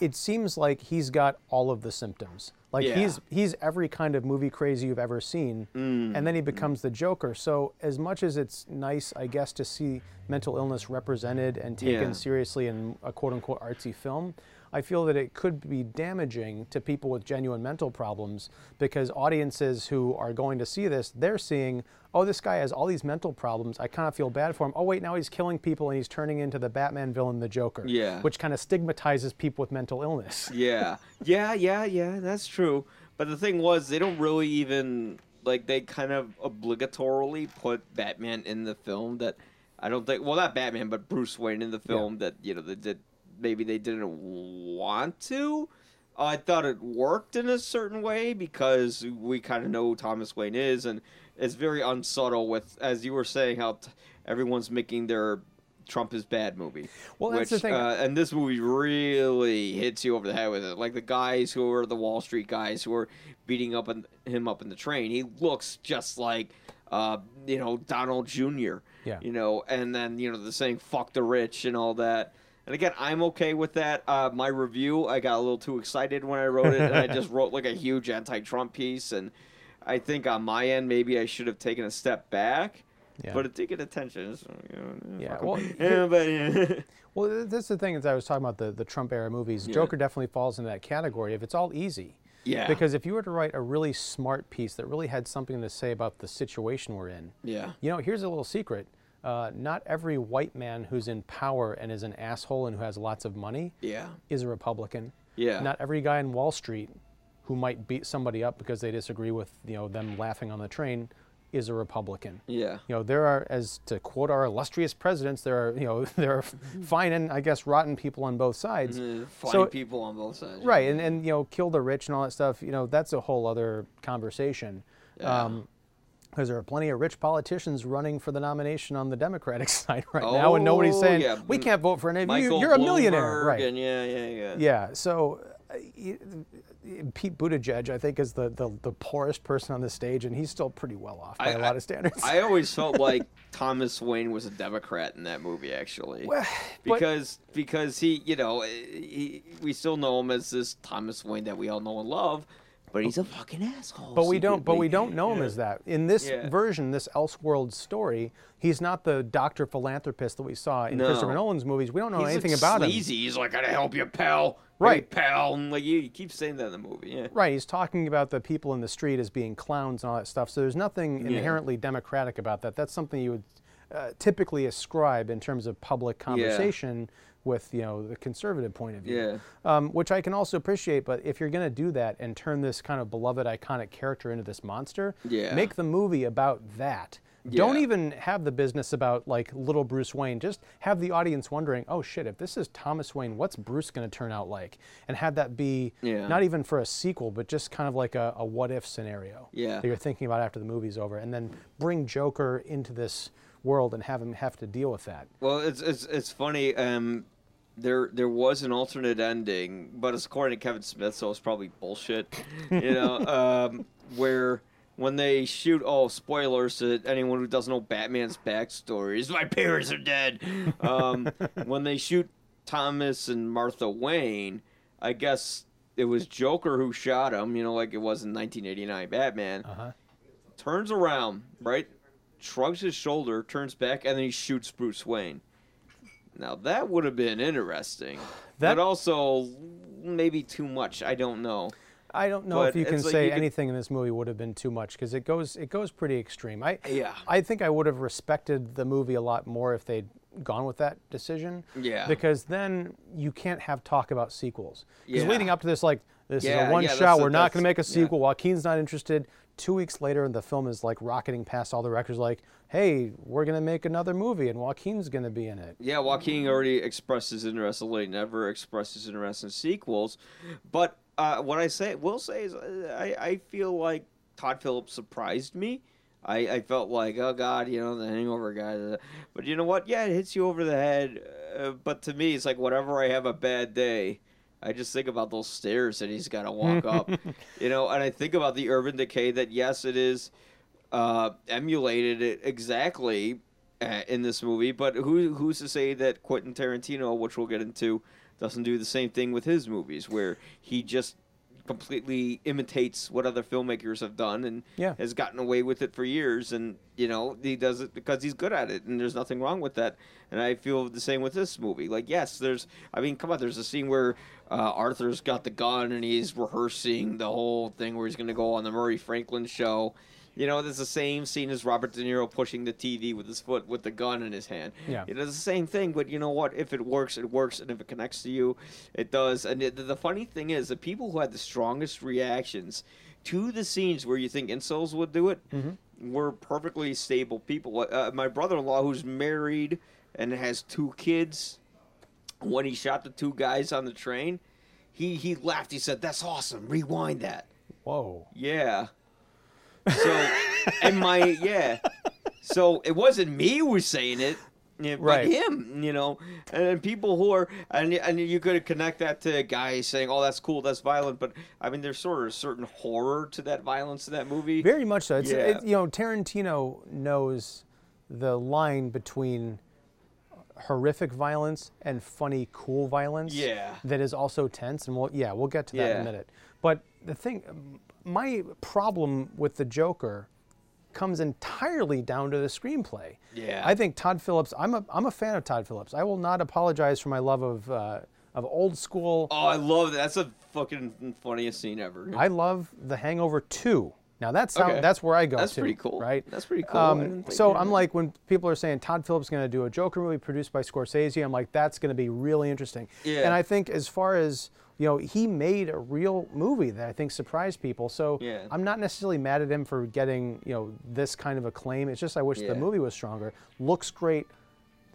it seems like he's got all of the symptoms. Like Yeah. he's he's every kind of movie crazy you've ever seen, Mm. and then he becomes the Joker. So as much as it's nice, I guess, to see mental illness represented and taken Yeah. seriously in a quote unquote artsy film, I feel that it could be damaging to people with genuine mental problems because audiences who are going to see this, they're seeing, oh, this guy has all these mental problems. I kind of feel bad for him. Oh, wait, now he's killing people and he's turning into the Batman villain, the Joker. Yeah. Which kind of stigmatizes people with mental illness. *laughs* yeah, yeah, yeah, yeah. That's true. But the thing was, they don't really even like they kind of obligatorily put Batman in the film. That I don't think. Well, not Batman, but Bruce Wayne in the film. That you know, that, did. Maybe they didn't want to. I thought it worked in a certain way because we kind of know who Thomas Wayne is, and it's very unsubtle. With as you were saying, how t- everyone's making their Trump is bad movie. Well, that's the thing. Uh, and this movie really hits you over the head with it. Like the guys who are the Wall Street guys who are beating up on, him up in the train. He looks just like, uh, you know, Donald Jr. Yeah. You know, and then you know the saying "fuck the rich" and all that. And again, I'm okay with that. Uh, my review, I got a little too excited when I wrote it, and I just *laughs* wrote like a huge anti-Trump piece. And I think on my end, maybe I should have taken a step back. Yeah. But it did get attention. So, you know, Yeah, well, *laughs* yeah, but yeah. *laughs* Well, th- that's the thing is I was talking about the, the Trump era movies. Yeah. Joker definitely falls into that category if it's all easy. Yeah. Because if you were to write a really smart piece that really had something to say about the situation we're in, yeah. you know, here's a little secret. Uh, not every white man who's in power and is an asshole and who has lots of money Yeah. is a Republican. Yeah. Not every guy in Wall Street who might beat somebody up because they disagree with you know them laughing on the train is a Republican. Yeah. You know, there are, as to quote our illustrious presidents, there are, you know, *laughs* there are fine and I guess rotten people on both sides. Uh, Fine So- people on both sides. Right, and, and you know, kill the rich and all that stuff. You know, that's a whole other conversation. Yeah. Because there are plenty of rich politicians running for the nomination on the Democratic *laughs* side right now, and nobody's Oh, saying yeah, we can't vote for any of you. Michael You're a millionaire, right? Yeah, yeah, yeah. Yeah. So uh, Pete Buttigieg, I think, is the, the the poorest person on the stage, and he's still pretty well off by I- a lot of standards. I always *laughs* felt like Thomas Wayne was a Democrat in that movie, actually, Well, but- because because he, you know, he, we still know him as this Thomas Wayne that we all know and love, but he's a fucking asshole. But we don't. But we don't know him Yeah. as that. In this Yeah. version, this Elseworld story, he's not the doctor philanthropist that we saw in No. Christopher Nolan's movies. We don't know He's anything like about him. sleazy. He's like, "I gotta help you, pal." Hey, Right. pal. And like you, you keep saying that in the movie. Yeah. Right, he's talking about the people in the street as being clowns and all that stuff. So there's nothing Yeah. inherently democratic about that. That's something you would uh, typically ascribe in terms of public conversation with you know the conservative point of view. Yeah. Um, which I can also appreciate. But if you're going to do that and turn this kind of beloved iconic character into this monster, Yeah. make the movie about that. Don't even have the business about like little Bruce Wayne. Just have the audience wondering, oh shit, if this is Thomas Wayne, what's Bruce going to turn out like? And have that be Yeah. not even for a sequel, but just kind of like a, a what if scenario Yeah. that you're thinking about after the movie's over, and then bring Joker into this world and have him have to deal with that. Well, it's it's it's funny. Um, there there was an alternate ending, but it's according to Kevin Smith, so it's probably bullshit. You know, *laughs* um, where when they shoot, oh, spoilers to anyone who doesn't know Batman's backstory. is My parents are dead. Um, when they shoot Thomas and Martha Wayne, I guess it was Joker who shot him. You know, like it was in 1989 Batman Uh-huh. turns around, right, shrugs his shoulder, turns back, and then he shoots Bruce Wayne. Now that would have been interesting, That- but also maybe too much. I don't know. I don't know But if you can like say you could- anything in this movie would have been too much because it goes it goes pretty extreme. I Yeah. I think I would have respected the movie a lot more if they'd gone with that decision. Yeah. Because then you can't have talk about sequels. Because Yeah. leading up to this, like this Yeah, is a one yeah, shot. We're not going to make a yeah. sequel. Joaquin's not interested. Two weeks later, and the film is like rocketing past all the records. Like, hey, we're to make another movie, and Joaquin's to be in it. Yeah, Joaquin already expressed his interest. Although he never expressed his interest in sequels. But uh, what I say will say is, uh, I, I feel like Todd Phillips surprised me. I, I felt like, oh God, you know, the Hangover guy. But you know what? Yeah, it hits you over the head. Uh, but to me, it's like whenever I have a bad day, I just think about those stairs that he's got to walk up. *laughs* You know, and I think about the urban decay that yes, it is uh, emulated exactly uh, in this movie. But who who's to say that Quentin Tarantino, which we'll get into, doesn't do the same thing with his movies, where he just completely imitates what other filmmakers have done and Yeah. has gotten away with it for years. And you know he does it because he's good at it and there's nothing wrong with that. And i feel the same with this movie. Like yes there's i mean come on there's a scene where uh, arthur's got the gun and he's rehearsing the whole thing where he's going to go on the murray franklin show you know, there's the same scene as Robert De Niro pushing the TV with his foot with the gun in his hand. Yeah. It is the same thing, but you know what? If it works, it works, and if it connects to you, it does. And it, the funny thing is, the people who had the strongest reactions to the scenes where you think incels would do it were perfectly stable people. Uh, my brother-in-law, who's married and has two kids, when he shot the two guys on the train, he he laughed. He said, "That's awesome. Rewind that." Whoa. Yeah. So, *laughs* and my yeah. So it wasn't me who was saying it, yeah, but Right. him. You know, and people who are and and you could connect that to guys saying, "Oh, that's cool, that's violent," but I mean, there's sort of a certain horror to that violence in that movie. Very much so. It's, Yeah. it, you know, Tarantino knows the line between horrific violence and funny, cool violence. Yeah. That is also tense, and we'll yeah, we'll get to that in a minute. But the thing, my problem with the Joker comes entirely down to the screenplay. Yeah. I think Todd Phillips. I'm a I'm a fan of Todd Phillips. I will not apologize for my love of uh, of old school. Oh, I love that. That's the fucking funniest scene ever. I love The Hangover 2. Now that's how, Okay. that's where I go That's to, pretty cool. right? That's pretty cool. Um, so I'm like, when people are saying Todd Phillips is going to do a Joker movie produced by Scorsese, I'm like, that's going to be really interesting. Yeah. And I think as far as you know, he made a real movie that I think surprised people. So Yeah. I'm not necessarily mad at him for getting you know this kind of acclaim. It's just I wish Yeah. the movie was stronger. Looks great.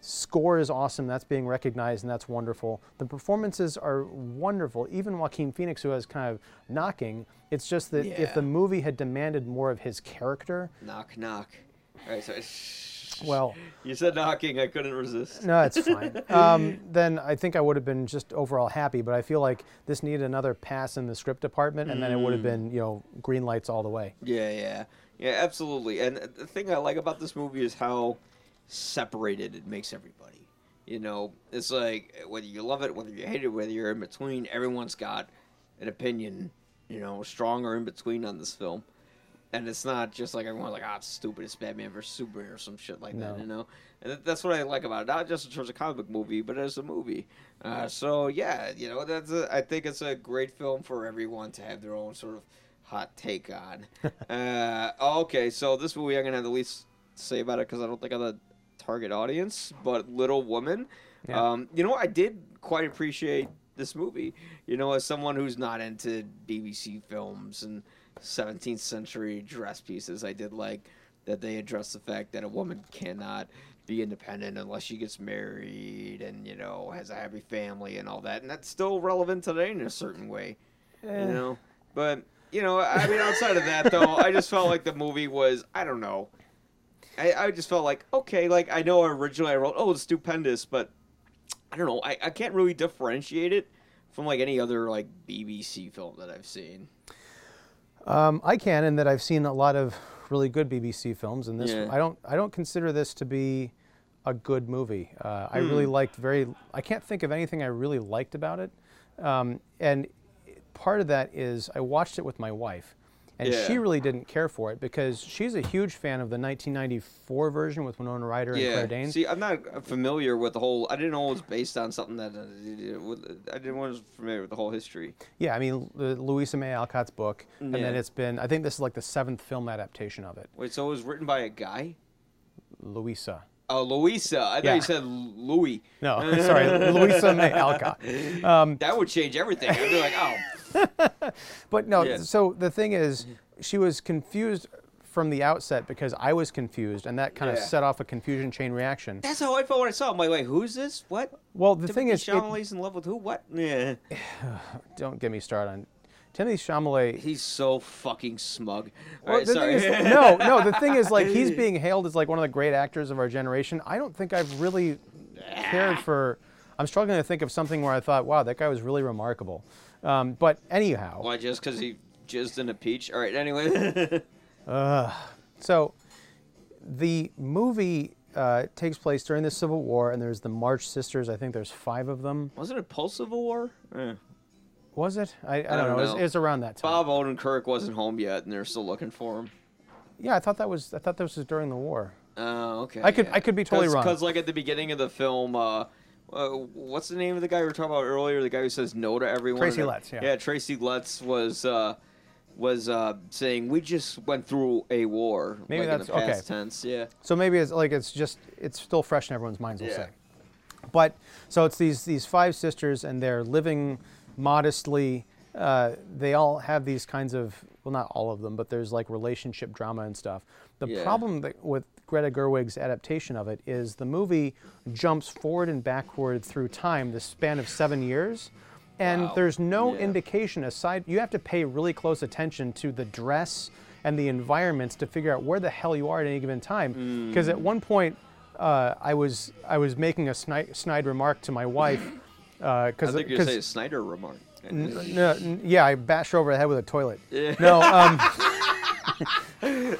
Score is awesome. That's being recognized, and that's wonderful. The performances are wonderful. Even Joaquin Phoenix, who has kind of knocking, it's just that if the movie had demanded more of his character, knock knock. All right, so well, you said knocking. I couldn't resist. no, it's fine. um, then I think I would have been just overall happy. But I feel like this needed another pass in the script department, and then it would have been you know green lights all the way. Yeah, yeah, yeah, absolutely. And the thing I like about this movie is how separated it makes everybody. You know, it's like whether you love it, whether you hate it, whether you're in between, everyone's got an opinion. You know, strong or in between on this film. And it's not just like everyone's like, ah, it's stupid, it's Batman versus Superman or some shit like that, you know? And that's what I like about it, not just in terms of comic book movie, but as a movie. Uh, so, yeah, you know, that's a, I think it's a great film for everyone to have their own sort of hot take on. *laughs* uh, okay, so this movie I'm going to have the least say about it because I don't think I'm the target audience, but Little Woman. Yeah. Um, you know, I did quite appreciate this movie. You know, as someone who's not into BBC films and 17th century dress pieces, I did like that they address the fact that a woman cannot be independent unless she gets married and, you know, has a happy family and all that. And that's still relevant today in a certain way, Eh. you know? But, you know, I mean, outside of that, though, I just felt like the movie was, I don't know. I, I just felt like, okay, like, I know originally I wrote, oh, it's stupendous, but I don't know. I, I can't really differentiate it from like any other like BBC film that I've seen. Um, I can, in that I've seen a lot of really good BBC films, and this Yeah. I don't I don't consider this to be a good movie. Uh, I really liked very. I can't think of anything I really liked about it, um, and part of that is I watched it with my wife, and she really didn't care for it because she's a huge fan of the 1994 version with Winona Ryder and Yeah. Claire Danes. See, I'm not familiar with the whole. I didn't know it was based on something that. Uh, I didn't was familiar with the whole history. Yeah, I mean the Louisa May Alcott's book, and then it's been. I think this is like the seventh film adaptation of it. Wait, so it was written by a guy? Louisa. Oh, Louisa. I thought Yeah. you said Louis. No, *laughs* sorry, Louisa May Alcott. *laughs* Um, That would change everything. I'd be like, oh, *laughs* But no, Yeah. so the thing is, mm-hmm. she was confused from the outset because I was confused, and that kind of set off a confusion chain reaction. that's how I felt when I saw. It. I'm like, wait, who's this? What? Well, the thing is, Timothy it, in love with who? What? *laughs* Yeah, *sighs* don't get me started on Timothy Chalamet. he's so fucking smug. Well, right, the sorry. thing is, *laughs* no, no. The thing is, like, he's being hailed as like one of the great actors of our generation. I don't think I've really cared ah. for. I'm struggling to think of something where I thought, wow, that guy was really remarkable. Um, but anyhow, Why? Just because he jizzed in a peach? All right. Anyway. *laughs* So, the movie uh, takes place during the Civil War, and there's the March Sisters. I think there's five of them. Wasn't it post Civil War? Eh. Was it? I, I, don't, don't know. It was, it was around that time. Bob Odenkirk wasn't home yet, and they're still looking for him. Yeah, I thought that was. I thought this was during the war. Oh, okay. I could- I could be totally wrong. Because, like, at the beginning of the film, uh, uh, what's the name of the guy we were talking about earlier? The guy who says no to everyone. Tracy Letts, yeah. Yeah, Tracy Letts was uh, was uh, saying we just went through a war. Maybe like, in that's- the past okay. tense. Yeah. So maybe it's like it's just it's still fresh in everyone's minds. We'll Yeah. say. But so it's these these five sisters, and they're living modestly. Uh, they all have these kinds of well, not all of them, but there's like relationship drama and stuff. The Yeah. problem that, with Greta Gerwig's adaptation of it is the movie jumps forward and backward through time, the span of seven years. And Wow. there's no Yeah. indication aside. You have to pay really close attention to the dress and the environments to figure out where the hell you are at any given time. Because at one point, uh, I was I was making a snide, snide remark to my wife. I Because think you're saying a Snyder remark. no, n- yeah, I bashed her over the head with a toilet. Yeah. *laughs* No, um, *laughs*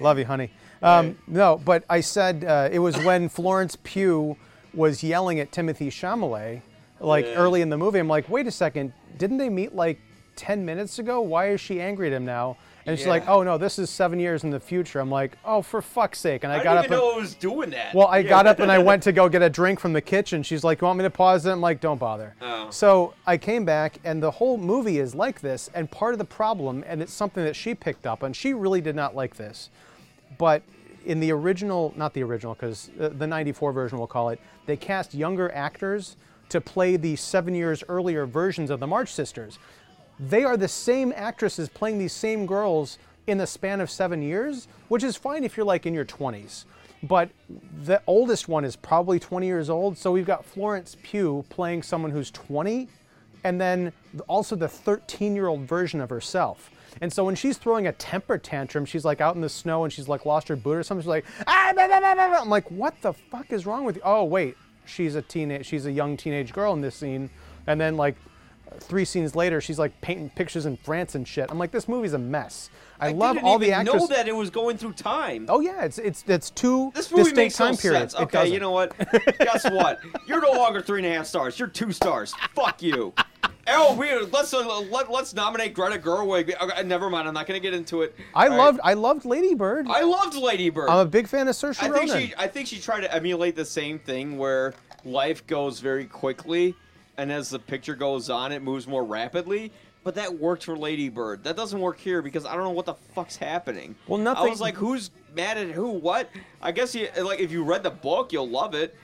love you, honey. Um, no, but I said uh, it was when Florence Pugh was yelling at Timothy Chalamet, like Yeah. early in the movie. I'm like, wait a second, didn't they meet like 10 minutes ago? Why is she angry at him now? And she's like, oh no, this is seven years in the future. I'm like, oh, for fuck's sake. And I, I got didn't up. and- know was doing that. well, I Yeah. got up and I went *laughs* to go get a drink from the kitchen. She's like, "You want me to pause it?" I'm like, "Don't bother." Oh. So I came back, and the whole movie is like this. And part of the problem, and it's something that she picked up and she really did not like this. But in the original, not the original, because uh, the '94 version, we'll call it, they cast younger actors to play the seven years earlier versions of the March Sisters. They are the same actresses playing these same girls in the span of seven years, which is fine if you're like in your 20s. But the oldest one is probably 20 years old. So we've got Florence Pugh playing someone who's 20, and then also the 13 year old version of herself. And so when she's throwing a temper tantrum, she's like out in the snow and she's like lost her boot or something. She's like, ah, blah, blah, blah, blah, blah." I'm like, what the fuck is wrong with you? Oh, wait, she's a teenage, she's a young teenage girl in this scene. And then like three scenes later, she's like painting pictures in France and shit. I'm like, this movie's a mess. I, love didn't all the actors. know that it was going through time. Oh yeah, it's it's it's two This movie distinct makes time no periods. sense. Okay, you know what? *laughs* Guess what? You're no longer three and a half stars. You're two stars. Fuck you. Oh, we let's uh, let, let's nominate Greta Gerwig. Okay, never mind. I'm not gonna get into it. I All right. loved I loved Lady Bird. I loved Lady Bird. I'm a big fan of Saoirse I think Ronan. she I think she tried to emulate the same thing where life goes very quickly and as the picture goes on it moves more rapidly. But that worked for Lady Bird. That doesn't work here because I don't know what the fuck's happening. Well, nothing. I was like, who's mad at who? What? I guess you like if you read the book, you'll love it.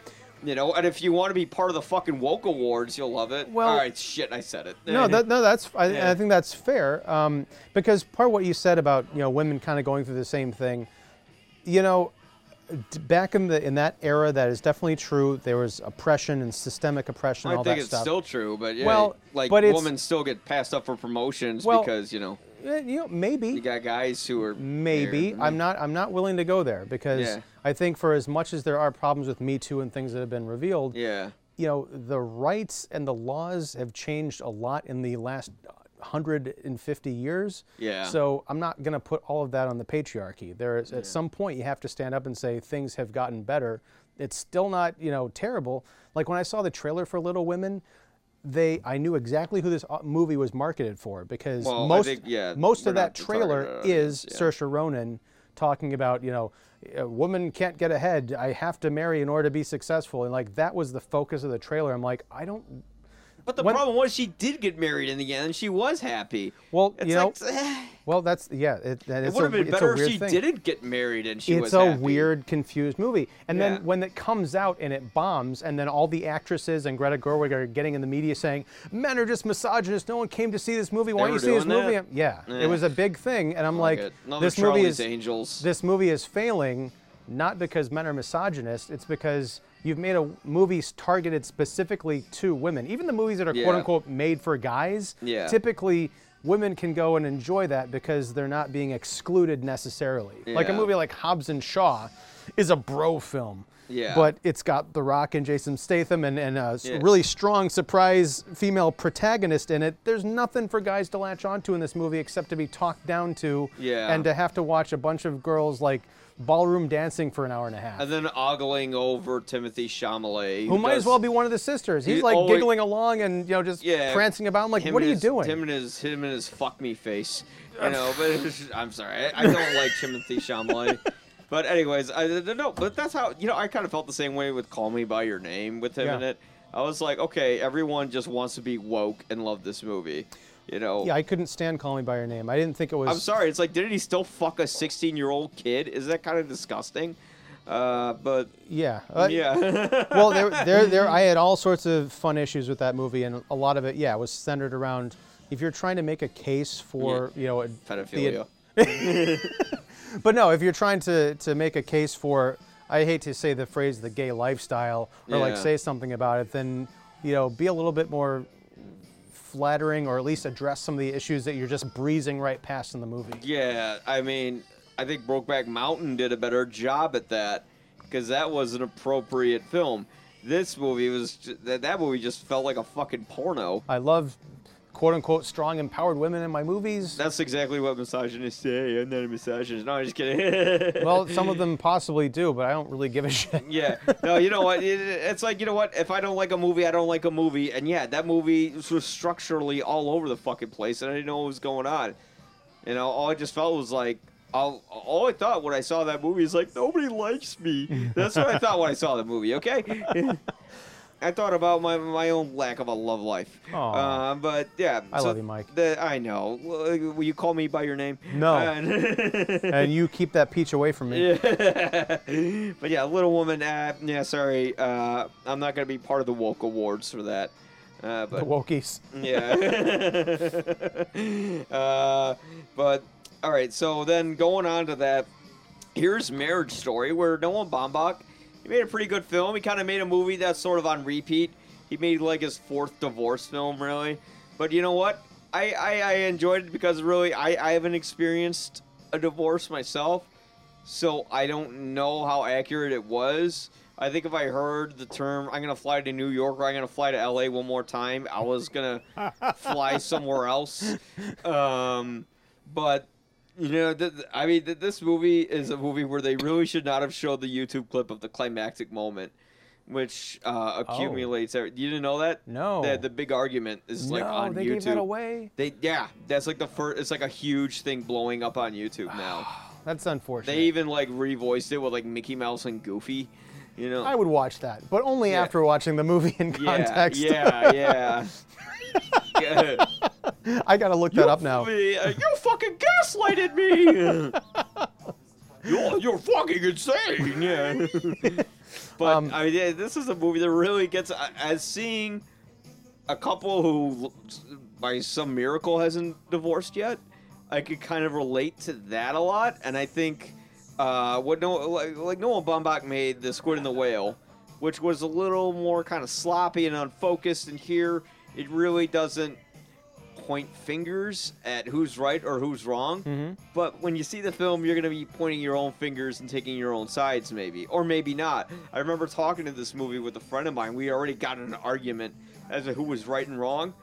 You know, and if you want to be part of the fucking woke awards, you'll love it. Well- all right, shit, I said it. No, that, no, that's I, Yeah. I think that's fair um, because part of what you said about you know women kind of going through the same thing, you know, d- back in the in that era, that is definitely true. There was oppression and systemic oppression, and I all think that it's stuff. still true, but yeah, Well, like but women still get passed up for promotions Well, because you know Eh, you know, maybe you got guys who are Maybe there. I'm not. I'm not willing to go there because Yeah. I think for as much as there are problems with Me Too and things that have been revealed, Yeah. you know, the rights and the laws have changed a lot in the last 150 years. Yeah. So I'm not going to put all of that on the patriarchy. There is at some point you have to stand up and say things have gotten better. It's still not, you know, terrible. Like when I saw the trailer for Little Women, they I knew exactly who this uh, movie was marketed for because Well, most think, yeah, most of that not the target trailer is yeah. Saoirse Ronan talking about you know a woman can't get ahead. I have to marry in order to be successful. And like that was the focus of the trailer. I'm like I don't But the When- problem was she did get married in the end, and she was happy. Well, It's you know, like, eh, well that's yeah it, it would have been better if she thing. didn't get married and she it's was It's a happy. weird, confused movie. And Yeah. then when it comes out and it bombs, and then all the actresses and Greta Gerwig are getting in the media saying, "Men are just misogynists. No one came to see this movie. Why don't you see this movie?" that? Yeah, Eh. it was a big thing, and I'm Like like, this movie is Angels. this movie is failing, not because men are misogynist. It's because you've made a movie targeted specifically to women. Even the movies that are Yeah. quote unquote made for guys, Yeah. typically women can go and enjoy that because they're not being excluded necessarily. Like a movie like Hobbs and Shaw is a bro film. Yeah. But it's got The Rock and Jason Statham and, and a Yeah. really strong surprise female protagonist in it. There's nothing for guys to latch onto in this movie except to be talked down to Yeah. and to have to watch a bunch of girls like ballroom dancing for an hour and a half. and then ogling over Timothy Chalamet, who might as well be one of the sisters. He's He like always- giggling along and you know just Yeah, prancing about. I'm like, what are and you doing? Him and his him and his fuck me face. You know, but I'm sorry, I, I don't like Timothy Chalamet. *laughs* But anyways, I know. But that's how you know. I kind of felt the same way with "Call Me by Your Name" with him Yeah. in it. I was like, okay, everyone just wants to be woke and love this movie. You know. yeah, I couldn't stand Call Me by Your Name. I didn't think it was. I'm sorry. It's like, didn't he still fuck a 16 year old kid? Is that kind of disgusting? Uh, but Yeah. Uh, yeah. *laughs* well, there, there, there. I had all sorts of fun issues with that movie, and a lot of it, yeah, was centered around if you're trying to make a case for, you know, Pedophilia. *laughs* But no, if you're trying to to make a case for, I hate to say the phrase the gay lifestyle or like say something about it, then you know, be a little bit more flattering or at least address some of the issues that you're just breezing right past in the movie. Yeah, I mean, I think Brokeback Mountain did a better job at that because that was an appropriate film. This movie was that that movie just felt like a fucking porno. I love quote unquote strong empowered women in my movies. That's exactly what misogynists say. I'm not a misogynist. No, I'm just kidding. *laughs* well, some of them possibly do, but I don't really give a *laughs* shit. Yeah. No, you know what? It, it's like, you know what? If I don't like a movie, I don't like a movie. And yeah, that movie was structurally all over the fucking place, and I didn't know what was going on. You know, all I just felt was like, all, all I thought when I saw that movie is like, nobody likes me. That's what I thought when I saw the movie, okay? *laughs* I thought about my, my own lack of a love life. Uh, but yeah. I so love you, Mike. The, I know. Will you call me by your name? No. Uh, *laughs* and you keep that peach away from me. yeah. *laughs* but yeah, Little Woman. Uh, yeah, sorry. Uh, I'm not gonna be part of the woke awards for that. Uh, The but wokies. *laughs* yeah. uh, but all right. So then going on to that, here's Marriage Story, where Noah Baumbach he made a pretty good film. He kind of made a movie that's sort of on repeat. He made like his fourth divorce film, really. But you know what? I, I, I enjoyed it because really I, I haven't experienced a divorce myself, so I don't know how accurate it was. I think if I heard the term "I'm gonna fly to New York" or "I'm gonna fly to LA" one more time, I was gonna *laughs* fly somewhere else. Um, but you know, th- th- I mean, th- this movie is a movie where they really should not have showed the YouTube clip of the climactic moment, which uh, accumulates. every- You didn't know that? Oh. No. The, the big argument is like no, on they YouTube. gave that away. They yeah, that's like the first. It's like a huge thing blowing up on YouTube *sighs* now. That's unfortunate. they even like revoiced it with like Mickey Mouse and Goofy. You know. I would watch that, but only Yeah. after watching the movie in context. yeah, yeah. Yeah. *laughs* I gotta look that up now. You, uh, you fucking gaslighted me. *laughs* you're, you're fucking insane. Yeah. but Um, I mean, yeah, this is a movie that really gets as seeing a couple who, by some miracle, hasn't divorced yet. I could kind of relate to that a lot, and I think uh, what Noah, like, like Noah Baumbach made the Squid and the Whale, which was a little more kind of sloppy and unfocused, and here it really doesn't point fingers at who's right or who's wrong. Mhm. But when you see the film, you're going to be pointing your own fingers and taking your own sides, maybe. Or maybe not. I remember talking to this movie with a friend of mine. We already got an argument as to who was right and wrong.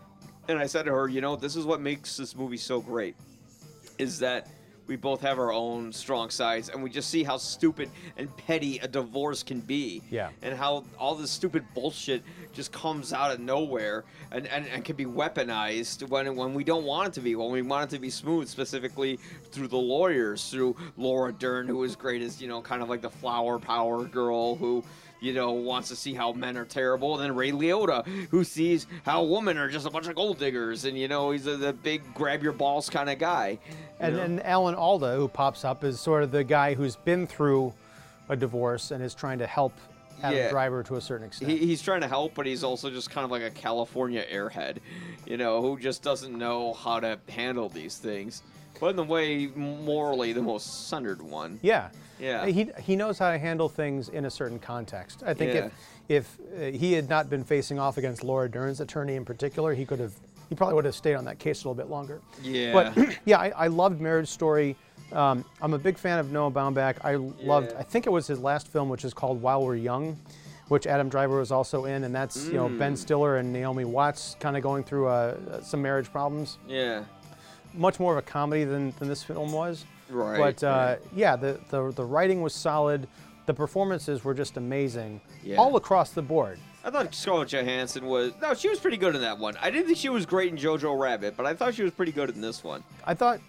And I said to her, you know, this is what makes this movie so great. Is that we both have our own strong sides, and we just see how stupid and petty a divorce can be. Yeah. And how all this stupid bullshit just comes out of nowhere and, and, and can be weaponized when when we don't want it to be, when we want it to be smooth, specifically through the lawyers, through Laura Dern, who is great as, you know, kind of like the flower power girl who you know, wants to see how men are terrible, and then Ray Liotta, who sees how women are just a bunch of gold diggers, and you know, he's a, the big grab your balls kind of guy. And know? then Alan Alda, who pops up, is sort of the guy who's been through a divorce and is trying to help Adam Yeah. Driver to a certain extent. he, he's trying to help, but he's also just kind of like a California airhead, you know, who just doesn't know how to handle these things. But in the way, morally, the most centered one. yeah. Yeah. He, he knows how to handle things in a certain context. I think Yeah. if if uh, he had not been facing off against Laura Dern's attorney in particular, he could have he probably would have stayed on that case a little bit longer. Yeah. But *clears throat* yeah, I, I loved Marriage Story. Um, I'm a big fan of Noah Baumbach. I loved. Yeah. I think it was his last film, which is called While We're Young, which Adam Driver was also in, and that's you know Mm. Ben Stiller and Naomi Watts kind of going through uh, some marriage problems. yeah. Much more of a comedy than, than this film was. Right, But uh, yeah, the, the the writing was solid. The performances were just amazing, Yeah. all across the board. I thought Scarlett Johansson was no, she was pretty good in that one. I didn't think she was great in Jojo Rabbit, but I thought she was pretty good in this one. I thought.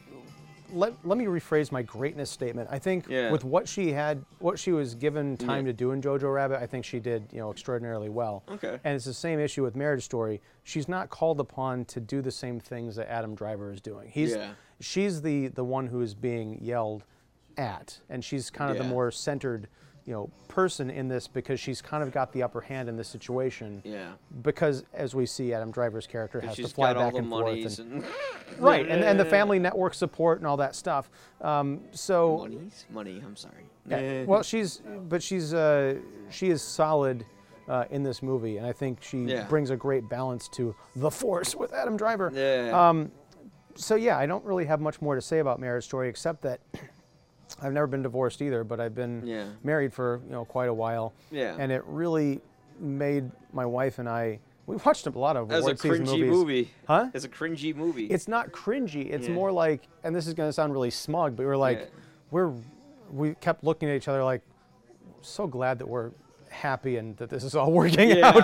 Let, let me rephrase my greatness statement. I think Yeah. with what she had, what she was given time to do in Jojo Rabbit, I think she did, you know, extraordinarily well. Okay. And it's the same issue with Marriage Story. She's not called upon to do the same things that Adam Driver is doing. He's, Yeah. she's the the one who is being yelled at, and she's kind of the more centered, you know, person in this because she's kind of got the upper hand in this situation. Yeah. Because as we see, Adam Driver's character has to fly back the and forth. and- and, *laughs* right and, and the *laughs* family network support and all that stuff um, so monies, money. I'm sorry. yeah, well she's but she's uh, she is solid uh, in this movie and i think she Yeah. brings a great balance to the force with adam driver yeah. um, so yeah i don't really have much more to say about marriage story except that i've never been divorced either but i've been Yeah. married for you know quite a while Yeah. and it really made my wife and i we watched a lot of As a award cringy movies. movie. Huh? It's a cringy movie. it's not cringy. It's Yeah. more like, and this is going to sound really smug, but we're like, Yeah. we're, we kept looking at each other like, so glad that we're happy and that this is all *laughs* working out.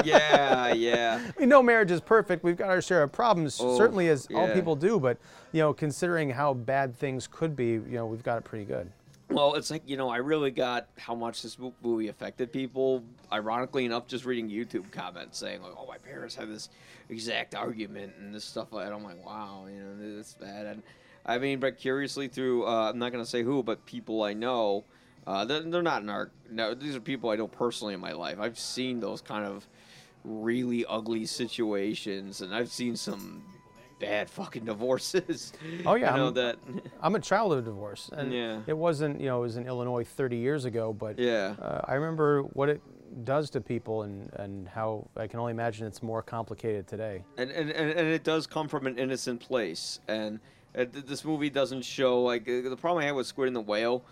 *laughs* yeah, yeah, yeah. we know marriage is perfect. We've got our share of problems, Oh, certainly as all people do. But you know, considering how bad things could be, you know, we've got it pretty good. Well, it's like you know, I really got how much this mo- movie affected people. Ironically enough, just reading YouTube comments saying like, "Oh, my parents had this exact argument and this stuff like. I'm like, "Wow, you know, this bad." And I mean, but curiously, through uh, I'm not gonna say who, but people I know, uh, they're, they're not in our. No, these are people I know personally in my life. I've seen those kind of really ugly situations, and I've seen some bad fucking *laughs* divorces. Oh, yeah, you know I'm- that. I'm a child of divorce, and Yeah. it wasn't, you know, it was in Illinois 30 years ago, but Yeah. uh, I remember what it does to people and, and how I can only imagine it's more complicated today. and, and, and, and it does come from an innocent place and uh, th- this movie doesn't show like uh, the problem i had with squid and the whale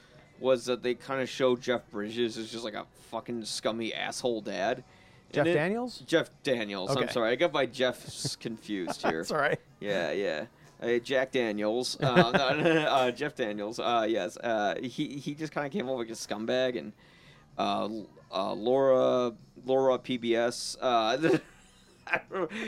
was that they kind of show jeff bridges as just like a fucking scummy asshole dad Jeff it- Daniels? jeff daniels i'm sorry i got my jeffs *laughs* confused here That's all right. yeah yeah uh, Jack Daniels, *laughs* uh, *laughs* no, no, no, uh, Jeff Daniels, uh, yes, uh, he he just kind of came over like a scumbag, and uh, uh, Laura Laura PBS, uh,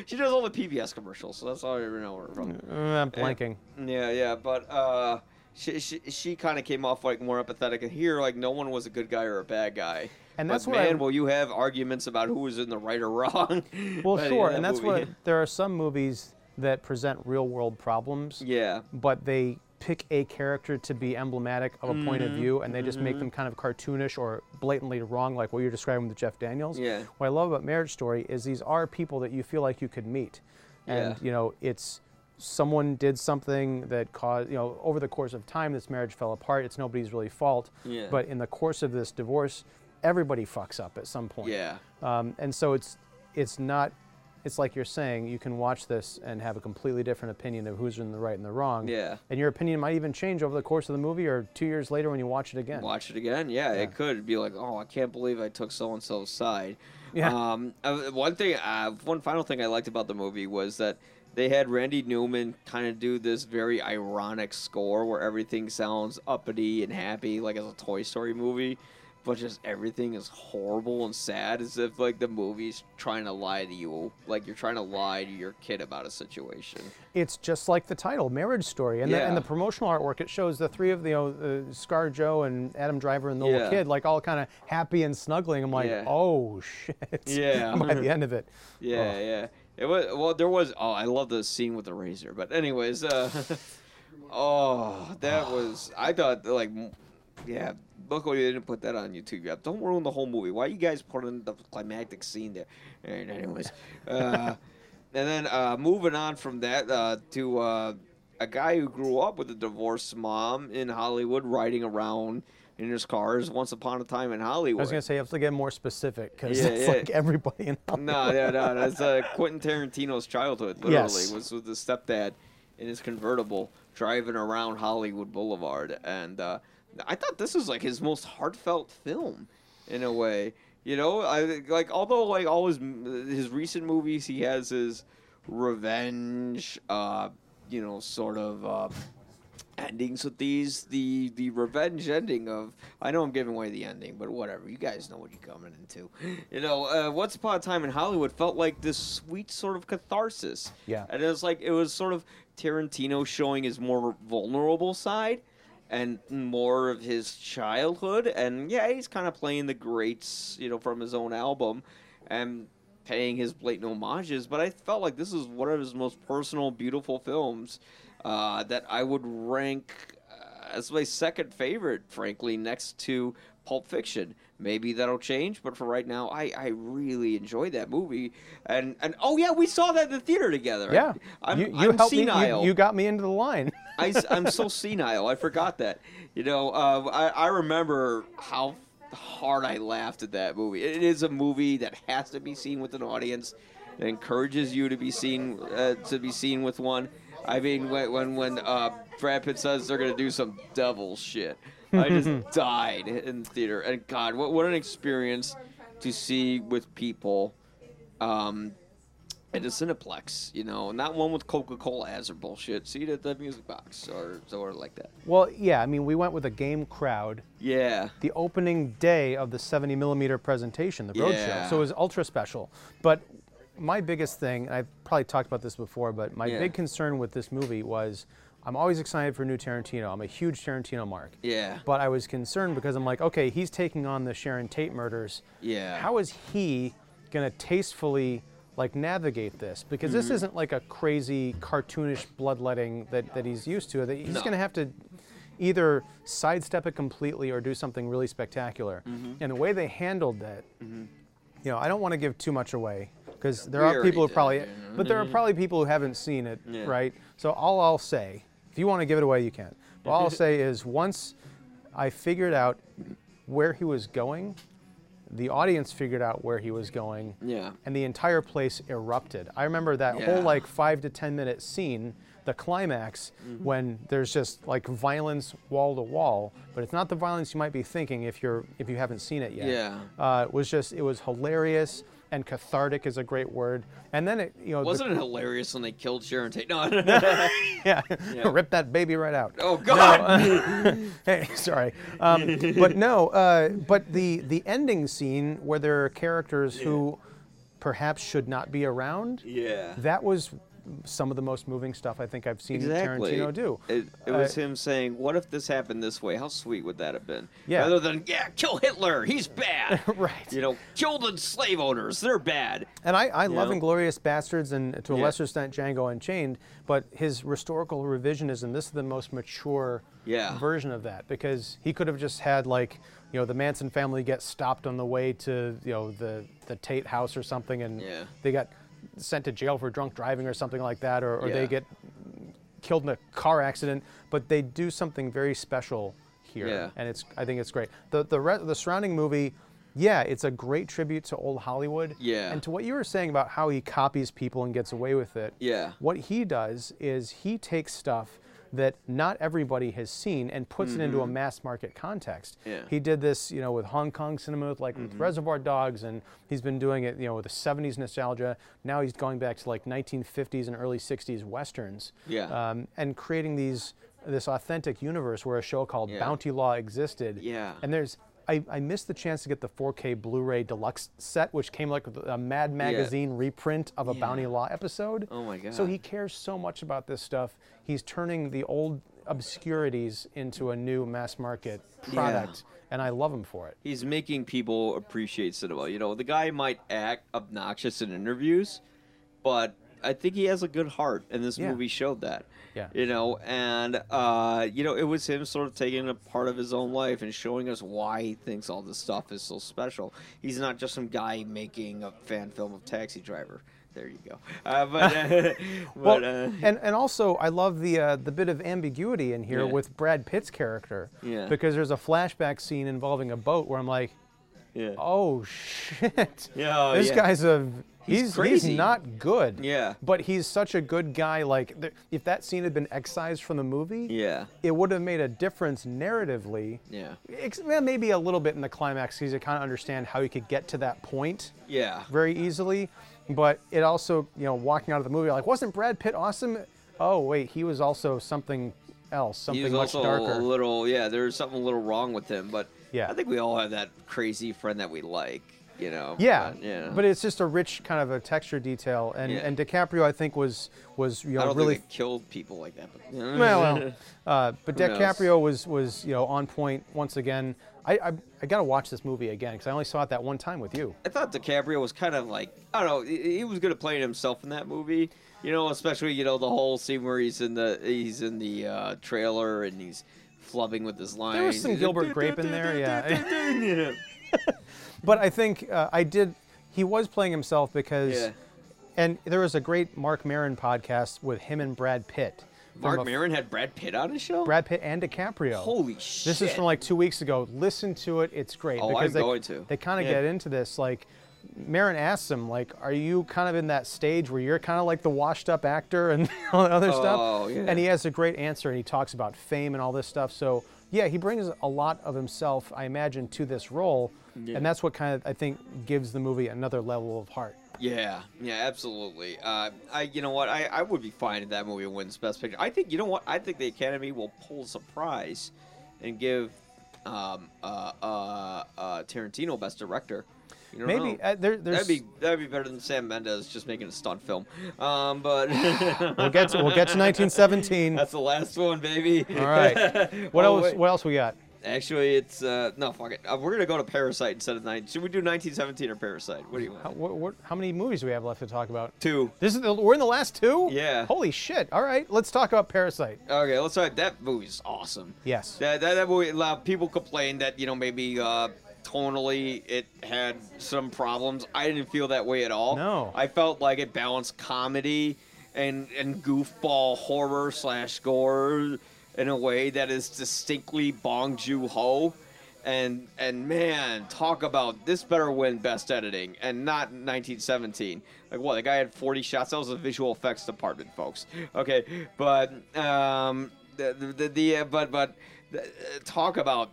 she does all the PBS commercials, so that's all I ever know her from. I'm blanking. Yeah, yeah, but uh, she she, she kind of came off like more empathetic, and here like no one was a good guy or a bad guy. And But that's what I- man, will you have arguments about who was in the right or wrong? *laughs* Well, But, sure, and that's movie- what *laughs* there are some movies that present real world problems, Yeah, but they pick a character to be emblematic of a point of Mm-hmm. view, and they just make them kind of cartoonish or blatantly wrong, like what you're describing with Jeff Daniels. Yeah. What I love about Marriage Story is these are people that you feel like you could meet, and Yeah. you know it's someone did something that caused you know over the course of time this marriage fell apart. It's nobody's really fault, Yeah. but in the course of this divorce, everybody fucks up at some point. yeah. Um, and so it's it's not it's like you're saying you can watch this and have a completely different opinion of who's in the right and the wrong. Yeah. And your opinion might even change over the course of the movie or two years later when you watch it again. Watch it again. Yeah, Yeah. it could be like, oh, I can't believe I took so and so's side. Yeah. Um, uh, one thing, uh, one final thing I liked about the movie was that they had Randy Newman kind of do this very ironic score where everything sounds uppity and happy, like it's a Toy Story movie, but just everything is horrible and sad, as if like the movie's trying to lie to you, like you're trying to lie to your kid about a situation. It's just like the title, Marriage Story, and, the, and the promotional artwork. It shows the three of the you know, uh, Scar Joe and Adam Driver and the Yeah. little kid, like all kind of happy and snuggling. I'm like, Yeah. oh *laughs* shit. Yeah. By the *laughs* end of it, Yeah, Oh. yeah. It was well. There was. Oh, I love the scene with the razor. But anyways, uh, *laughs* oh, that was. I thought like, yeah. Luckily, they didn't put that on YouTube yet. Don't ruin the whole movie. Why you guys putting the climactic scene there? And anyways, uh, *laughs* and then uh, moving on from that uh, to uh, a guy who grew up with a divorced mom in Hollywood, riding around in his cars once upon a time in Hollywood. I was gonna say you have to get more specific because Yeah, it's yeah. like everybody in Hollywood. *laughs* No, yeah, no, that's uh, Quentin Tarantino's childhood. Literally, Yes. was with his stepdad in his convertible driving around Hollywood Boulevard, and uh, I thought this was like his most heartfelt film, in a way. You know, I like although like all his his recent movies, he has his revenge, uh, you know, sort of. Endings with these the the revenge ending of I know I'm giving away the ending, but whatever. You guys know what you're coming into. *gasps* You know, uh, Once Upon a Time in Hollywood felt like this sweet sort of catharsis. Yeah. and it was like it was sort of Tarantino showing his more vulnerable side and more of his childhood. And yeah, he's kind of playing the greats, you know, from his own album, and paying his blatant homages. But I felt like this is one of his most personal, beautiful films uh, that I would rank uh, as my second favorite, frankly, next to Pulp Fiction. Maybe that'll change, but for right now, I, I really enjoyed that movie. And and oh yeah, we saw that in the theater together. Yeah, I, am you, you I'm helped me. senile. You, you got me into the line. *laughs* I, am so senile. I forgot that. You know, uh, I, I remember how hard I laughed at that movie. It is a movie that has to be seen with an audience. It encourages you to be seen uh, to be seen with one. I mean, when when, when uh, Brad Pitt says they're gonna do some devil shit, I just *laughs* died in theater. And God, what what an experience to see with people. Um, at a Cineplex, you know, not one with Coca Cola ads or bullshit. See it at the music box or or like that. well, yeah. I mean, we went with a game crowd. Yeah, the opening day of the 70 millimeter presentation, the roadshow. Yeah. So it was ultra special. But my biggest thing, and I've probably talked about this before, but my Yeah. big concern with this movie was I'm always excited for new Tarantino. I'm a huge Tarantino mark. yeah, But I was concerned because I'm like, okay, he's taking on the Sharon Tate murders. yeah. How is he going to tastefully like navigate this? Because Mm-hmm. this isn't like a crazy cartoonish bloodletting that, that he's used to. That He's No. going to have to either sidestep it completely or do something really spectacular. Mm-hmm. And the way they handled that, you know, I don't want to give too much away because there We are people who already probably, did, yeah. but there are probably people who haven't seen it, Yeah. right? So all I'll say, if you want to give it away, you can. But all I'll say is once I figured out where he was going, the audience figured out where he was going, Yeah. and the entire place erupted. I remember that Yeah. whole like five to ten minute scene, the climax, Mm-hmm. when there's just like violence wall to wall, but it's not the violence you might be thinking if you're if you haven't seen it yet. Yeah. Uh, it was just it was hilarious and cathartic is a great word. And then it you know Wasn't it hilarious when they killed Sharon Tate? No. *laughs* yeah, *laughs* Yeah. *laughs* rip that baby right out. oh God. hey, sorry, um, but no. Uh, but the the ending scene where there are characters who perhaps should not be around. yeah. That was some of the most moving stuff I think I've seen Exactly. Tarantino do. It, it was Uh, him saying, "What if this happened this way? How sweet would that have been?" Yeah. Rather than, "Yeah, kill Hitler. He's bad." *laughs* Right. You know, kill the slave owners. They're bad. And I, I love know? Inglourious Basterds and to a Yeah. lesser extent Django Unchained, but his historical revisionism, this is the most mature Yeah. version of that because he could have just had like, you know, the Manson family get stopped on the way to, you know, the, the Tate house or something and Yeah. they got sent to jail for drunk driving or something like that, or, or they get killed in a car accident, but they do something very special here, Yeah. and it's I think it's great. The the re- the surrounding movie, yeah, it's a great tribute to old Hollywood. Yeah. And to what you were saying about how he copies people and gets away with it. Yeah. What he does is he takes stuff that not everybody has seen and puts it into a mass market context. Mm-hmm. Yeah. He did this, you know, with Hong Kong cinema, with, like with Mm-hmm. Reservoir Dogs, and he's been doing it, you know, with the 70s nostalgia. Now he's going back to like 1950s and early 60s westerns. Yeah. Um, and creating these this authentic universe where a show called Yeah. Bounty Law existed. Yeah. And there's I, I missed the chance to get the 4K Blu-ray deluxe set, which came like with a Mad Magazine reprint of a Bounty Law episode. Oh my god! So he cares so much about this stuff. He's turning the old obscurities into a new mass market product, and I love him for it. He's making people appreciate cinema. You know, the guy might act obnoxious in interviews, but I think he has a good heart, and this Yeah. movie showed that. Yeah. You know, and uh, you know, it was him sort of taking a part of his own life and showing us why he thinks all this stuff is so special. He's not just some guy making a fan film of Taxi Driver. There you go. Uh, but uh, *laughs* Well, *laughs* but uh, and and also I love the uh, the bit of ambiguity in here Yeah. with Brad Pitt's character. Yeah. Because there's a flashback scene involving a boat where I'm like, yeah, oh shit. *laughs* Yeah, oh, this yeah. guy's a He's he's he's not good. Yeah. But he's such a good guy. Like th- if that scene had been excised from the movie, yeah, it would have made a difference narratively. yeah, Ex- well, maybe a little bit in the climax because you kind of understand how you could get to that point yeah. very easily. But it also, you know, walking out of the movie, like, wasn't Brad Pitt awesome? Oh wait, he was also something else, something he was much also darker. a little yeah there's something a little wrong with him but Yeah. i think we all have that crazy friend that we like you know yeah, but, yeah but it's just a rich kind of a texture detail, and Yeah. and DiCaprio I think was was you i know don't really killed people like that but well, well *laughs* uh, but DiCaprio was was you know on point once again. I I, I got to watch this movie again because I only saw it that one time with you. i thought DiCaprio was kind of like i don't know he, he was good at playing himself in that movie you know especially you know the whole scene where he's in the he's in the uh, trailer and he's flubbing with his lines was some Gilbert Grape in there, yeah. yeah *laughs* But I think uh, I did. He was playing himself because, Yeah. and there was a great Marc Maron podcast with him and Brad Pitt. mark a- Maron had brad pitt on his show Brad Pitt and DiCaprio. holy shit This is from like two weeks ago. Listen to it; it's great. Oh, because I'm they, going to. They kind of Yeah. get into this. Like, Maron asks him, like, "Are you kind of in that stage where you're kind of like the washed-up actor and *laughs* all that other Oh, stuff?" yeah. And he has a great answer, and he talks about fame and all this stuff. So, yeah, he brings a lot of himself, I imagine, to this role, Yeah. and that's what kind of I think gives the movie another level of heart. Yeah, yeah, absolutely. Uh, I, you know what, I, I would be fine if that movie wins Best Picture. I think, you know what, I think the Academy will pull a surprise and give um, uh, uh, uh, Tarantino Best Director. You don't Maybe know. uh, there, there's That'd be that'd be better than Sam Mendes just making a stunt film. Um, but *laughs* we'll get to, we'll get to 1917. that's the last one, baby. All right. *laughs* What Oh, else? wait. What else we got? Actually, it's uh, no fuck it. Uh, we're gonna go to Parasite instead of nine. Should we do 1917 or Parasite? What do you want? How, what, what, how many movies do we have left to talk about? Two. This is the, we're in the last two. Yeah. Holy shit! All right, let's talk about Parasite. Okay, let's talk. That movie's awesome. Yes. That that, that movie. A lot of people complained that you know maybe uh, tonally it had some problems. I didn't feel that way at all. No. I felt like it balanced comedy and and goofball horror slash gore in a way that is distinctly Bong Joon Ho. And and man, talk about this better win best editing and not 1917. Like what? The guy had 40 shots. That was the visual effects department, folks. Okay, but um, the the, the, the uh, but but uh, talk about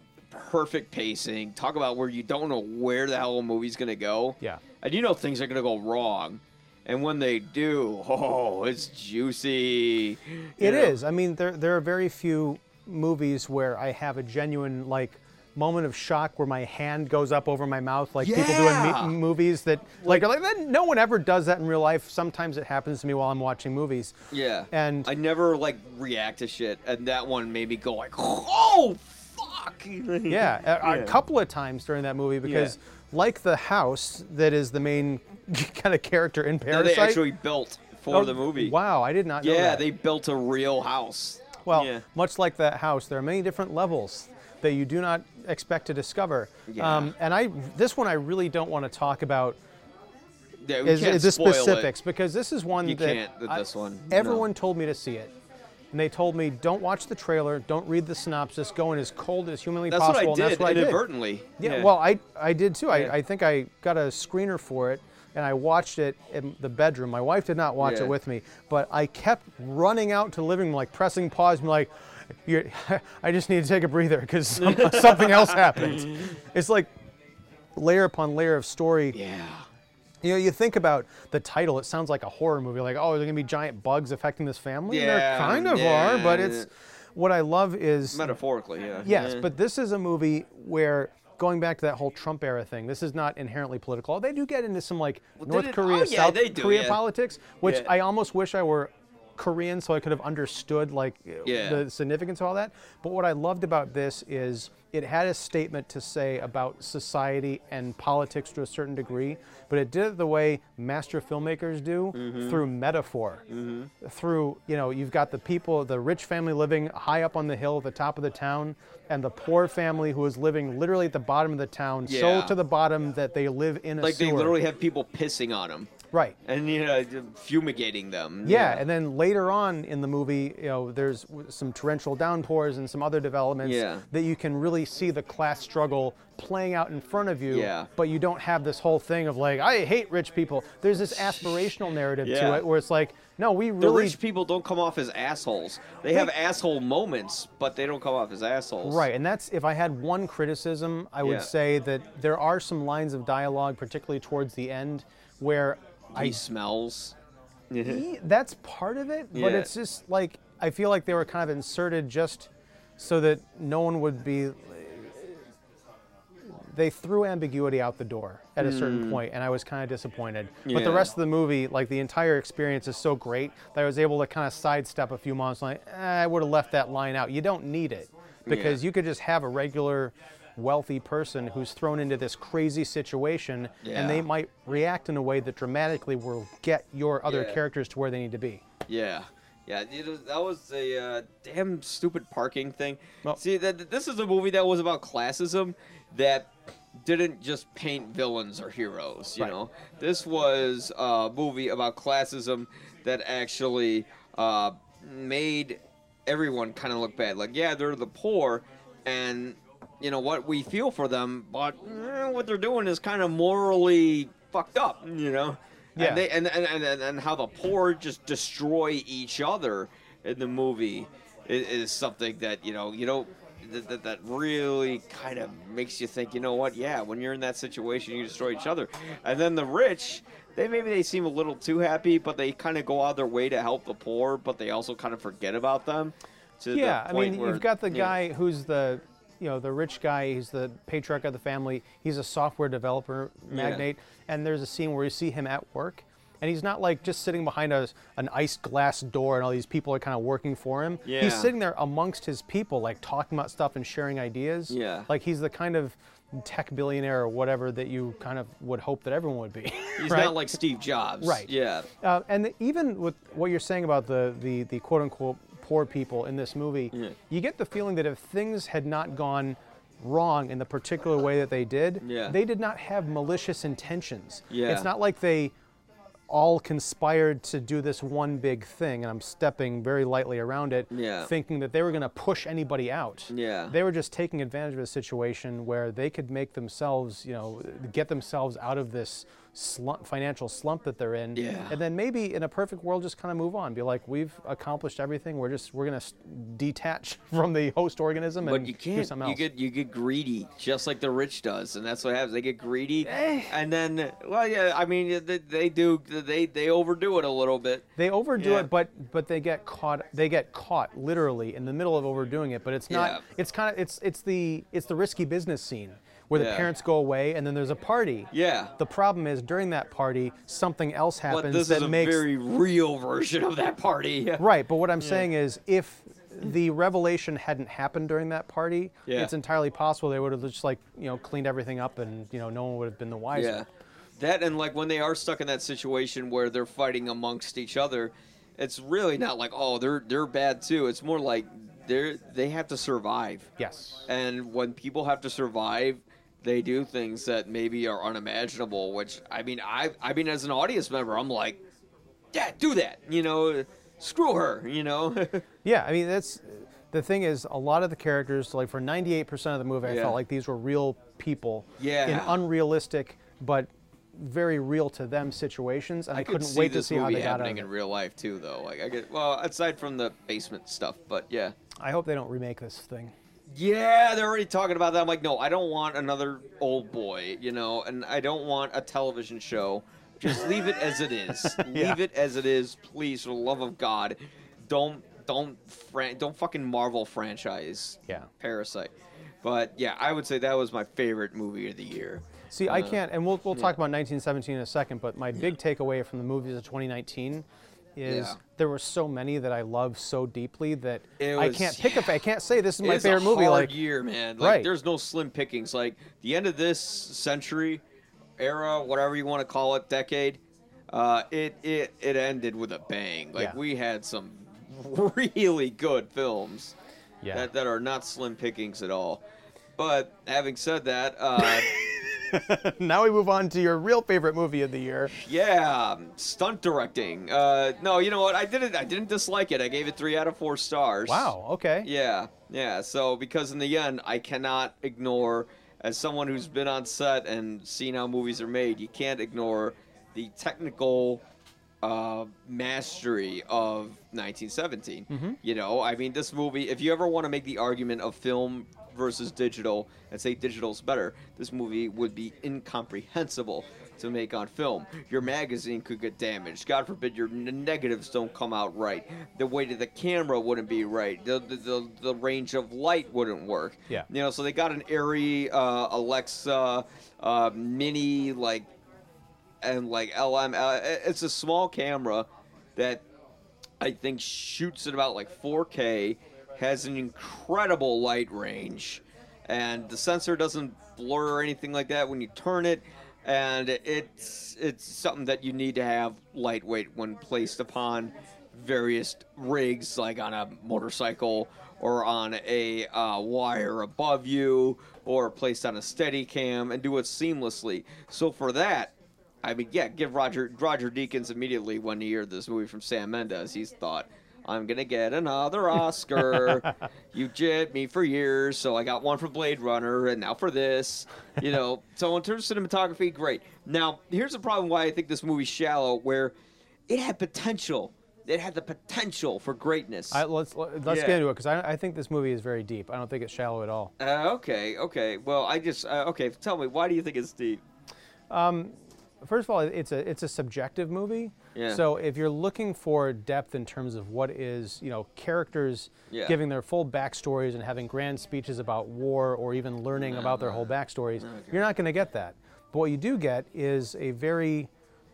perfect pacing. Talk about where you don't know where the hell a movie's gonna go. Yeah. And you know things are gonna go wrong. And when they do, *laughs* oh, it's juicy. It You is. I mean, there there are very few movies where I have a genuine like moment of shock where my hand goes up over my mouth like people do in movies that like, are like that, no one ever does that in real life sometimes it happens to me while i'm watching movies Yeah. And- I never like react to shit, and that one made me go like, *laughs* oh fuck. yeah, a, a Yeah. couple of times during that movie because Yeah. like the house that is the main *laughs* kind of character in That parasite they actually built for Oh, the movie. wow i did not know Yeah, they built a real house. Well, yeah. much like that house, there are many different levels that you do not expect to discover. Yeah. Um, and I, this one, I really don't want to talk about Yeah, we is, can't is the spoil it. specifics because this is one You that can't with I- this one, no. Everyone told me to see it. And they told me, don't watch the trailer, don't read the synopsis, go in as cold as humanly That's possible. what I and did that's what I did. inadvertently. Yeah, well, I, I did too. Yeah. I, I think I got a screener for it and I watched it in the bedroom. My wife did not watch Yeah. it with me, but I kept running out to the living room, like pressing pause, and like, You're, *laughs* I just need to take a breather because *laughs* something else happened. It's like layer upon layer of story. Yeah. You know, you think about the title, it sounds like a horror movie, like, oh, are there going to be giant bugs affecting this family? Yeah, there kind of yeah, are, but it's what I love is Metaphorically, yeah. Yes, Yeah. but this is a movie where going back to that whole Trump era thing, this is not inherently political. They do get into some like North it- Korea, oh, yeah, South do, Korea yeah. politics, which. I almost wish I were Korean so I could have understood like Yeah. the significance of all that. But what I loved about this is it had a statement to say about society and politics to a certain degree, but it did it the way master filmmakers do Mm-hmm. through metaphor. Through, you know, you've got the people, the rich family living high up on the hill at the top of the town, and the poor family who is living literally at the bottom of the town, so to the bottom that they live in a like sewer. they literally have people pissing on them right. and you know fumigating them. Yeah, and then later on in the movie, you know, there's some torrential downpours and some other developments Yeah. that you can really see the class struggle playing out in front of you. Yeah. But you don't have this whole thing of like, I hate rich people. There's this aspirational narrative to it where it's like, no, we really. The rich people don't come off as assholes. They have asshole moments, but they don't come off as assholes. Right, and that's if I had one criticism, I would Yeah. say that there are some lines of dialogue, particularly towards the end, where He I smells. That's part of it, but Yeah. it's just like I feel like they were kind of inserted just so that no one would be. They threw ambiguity out the door at a certain point, and I was kind of disappointed. But the Yeah. rest of the movie, like the entire experience, is so great that I was able to kind of sidestep a few moments. Like eh, I would have left that line out. You don't need it because Yeah. you could just have a regular, wealthy person who's thrown into this crazy situation, and they might react in a way that dramatically will get your other Yeah. characters to where they need to be. Yeah. Yeah, it was, that was a uh, damn stupid parking thing. Well- See, that this is a movie that was about classism that didn't just paint villains or heroes. You Right. know, this was a movie about classism that actually uh, made everyone kind of look bad. Like, yeah, they're the poor, and you know what we feel for them, but eh, what they're doing is kind of morally fucked up. You know. Yeah. And, they, and, and, and, and, how the poor just destroy each other in the movie is, is something that, you know, you know, that, that, that really kind of makes you think, you know what, yeah, when you're in that situation, you destroy each other. And then the rich, they maybe they seem a little too happy, but they kind of go out of their way to help the poor, but they also kind of forget about them. To Yeah, the I mean, where, you've got the guy who's the, you know, the rich guy. He's the patriarch of the family. He's a software developer magnate, and there's a scene where you see him at work, and he's not like just sitting behind a, an iced glass door, and all these people are kind of working for him. Yeah. He's sitting there amongst his people, like talking about stuff and sharing ideas. Yeah. Like he's the kind of tech billionaire or whatever that you kind of would hope that everyone would be. *laughs* He's right? not like Steve Jobs. Right. Yeah. Uh, and the, even with what you're saying about the, the, the quote unquote poor people in this movie, Yeah. you get the feeling that if things had not gone wrong in the particular way that they did, Yeah. they did not have malicious intentions. Yeah. It's not like they all conspired to do this one big thing, and I'm stepping very lightly around it, Yeah. thinking that they were going to push anybody out. Yeah. They were just taking advantage of a situation where they could make themselves, you know, get themselves out of this slump, financial slump that they're in, Yeah. and then maybe in a perfect world just kind of move on, be like, we've accomplished everything. We're just we're going to detach *laughs* from the host organism and But you can't. something You get you get greedy, just like the rich does, and that's what happens. They get greedy, Eh. and then well, yeah. I mean, they, they do. They they overdo it a little bit. They overdo Yeah. it, but but they get caught. They get caught literally in the middle of overdoing it. But it's not. Yeah. It's kind of it's it's the it's the risky business scene where the Yeah. parents go away and then there's a party. Yeah. The problem is during that party something else happens But this that is a makes very real version of that party. *laughs* right. But what I'm saying is if the revelation hadn't happened during that party, Yeah. it's entirely possible they would have just like you know cleaned everything up and you know no one would have been the wiser. Yeah. That and like when they are stuck in that situation where they're fighting amongst each other, it's really not like oh they're they're bad too. It's more like they're they have to survive. Yes. And when people have to survive, they do things that maybe are unimaginable. Which I mean, I I mean, as an audience member, I'm like, yeah, do that. You know, screw her. You know. *laughs* Yeah, I mean that's the thing is a lot of the characters like for 98% of the movie I Yeah. felt like these were real people in unrealistic but very real to them situations, and I, could couldn't wait to see how they got out happening of in it. real life too, though. Like I get well, aside from the basement stuff, but yeah. I hope they don't remake this thing. Yeah, they're already talking about that. I'm like, no, I don't want another Oldboy, you know, and I don't want a television show. Just leave it as it is. *laughs* Yeah. Leave it as it is, please, for the love of God. Don't don't fran- don't fucking Marvel franchise. Yeah. Parasite. But yeah, I would say that was my favorite movie of the year. See, I Uh, can't, and we'll, we'll talk about 1917 in a second, but my big takeaway from the movies of 2019 is Yeah. there were so many that I love so deeply that It I can't pick a fa- I can't say this is my favorite a movie. Like, year, man. Like, Right. There's no slim pickings. Like the end of this century, era, whatever you want to call it, decade. Uh, it it it ended with a bang. Like Yeah. we had some *laughs* really good films yeah. that that are not slim pickings at all. But having said that, uh, *laughs* *laughs* now we move on to your real favorite movie of the year. yeah, stunt directing. Uh, no, you know what? I didn't. I didn't dislike it. I gave it three out of four stars. Wow. Okay. Yeah, yeah. So because in the end, I cannot ignore, as someone who's been on set and seen how movies are made, you can't ignore the technical uh, mastery of 1917. Mm-hmm. You know, I mean, this movie. If you ever want to make the argument of film versus digital and say digital's better, this movie would be incomprehensible to make on film. Your magazine could get damaged. God forbid your n- negatives don't come out right. The weight of the camera wouldn't be right. The the, the, the range of light wouldn't work. Yeah. You know, so they got an Arri uh, Alexa uh, mini like and like LM. Uh, it's a small camera that I think shoots at about like 4K, has an incredible light range, and the sensor doesn't blur or anything like that when you turn it. And it's it's something that you need to have lightweight when placed upon various rigs, like on a motorcycle or on a uh, wire above you, or placed on a Steadicam, and do it seamlessly. So for that, I mean, yeah, give Roger Roger Deakins immediately when he heard this movie from Sam Mendes. He's thought, I'm gonna get another Oscar. *laughs* you jibbed me for years, so I got one for Blade Runner, and now for this. You know, *laughs* so in terms of cinematography, great. Now, here's the problem why I think this movie's shallow, where it had potential. It had the potential for greatness. I, let's let's Yeah. get into it because I, I think this movie is very deep. I don't think it's shallow at all. uh, okay, okay. Well, I just uh, okay. Tell me, why do you think it's deep? First of all, it's a it's a subjective movie. Yeah. So if you're looking for depth in terms of what is you know characters Yeah. giving their full backstories and having grand speeches about war or even learning about their whole backstories, you're not going to get that. But what you do get is a very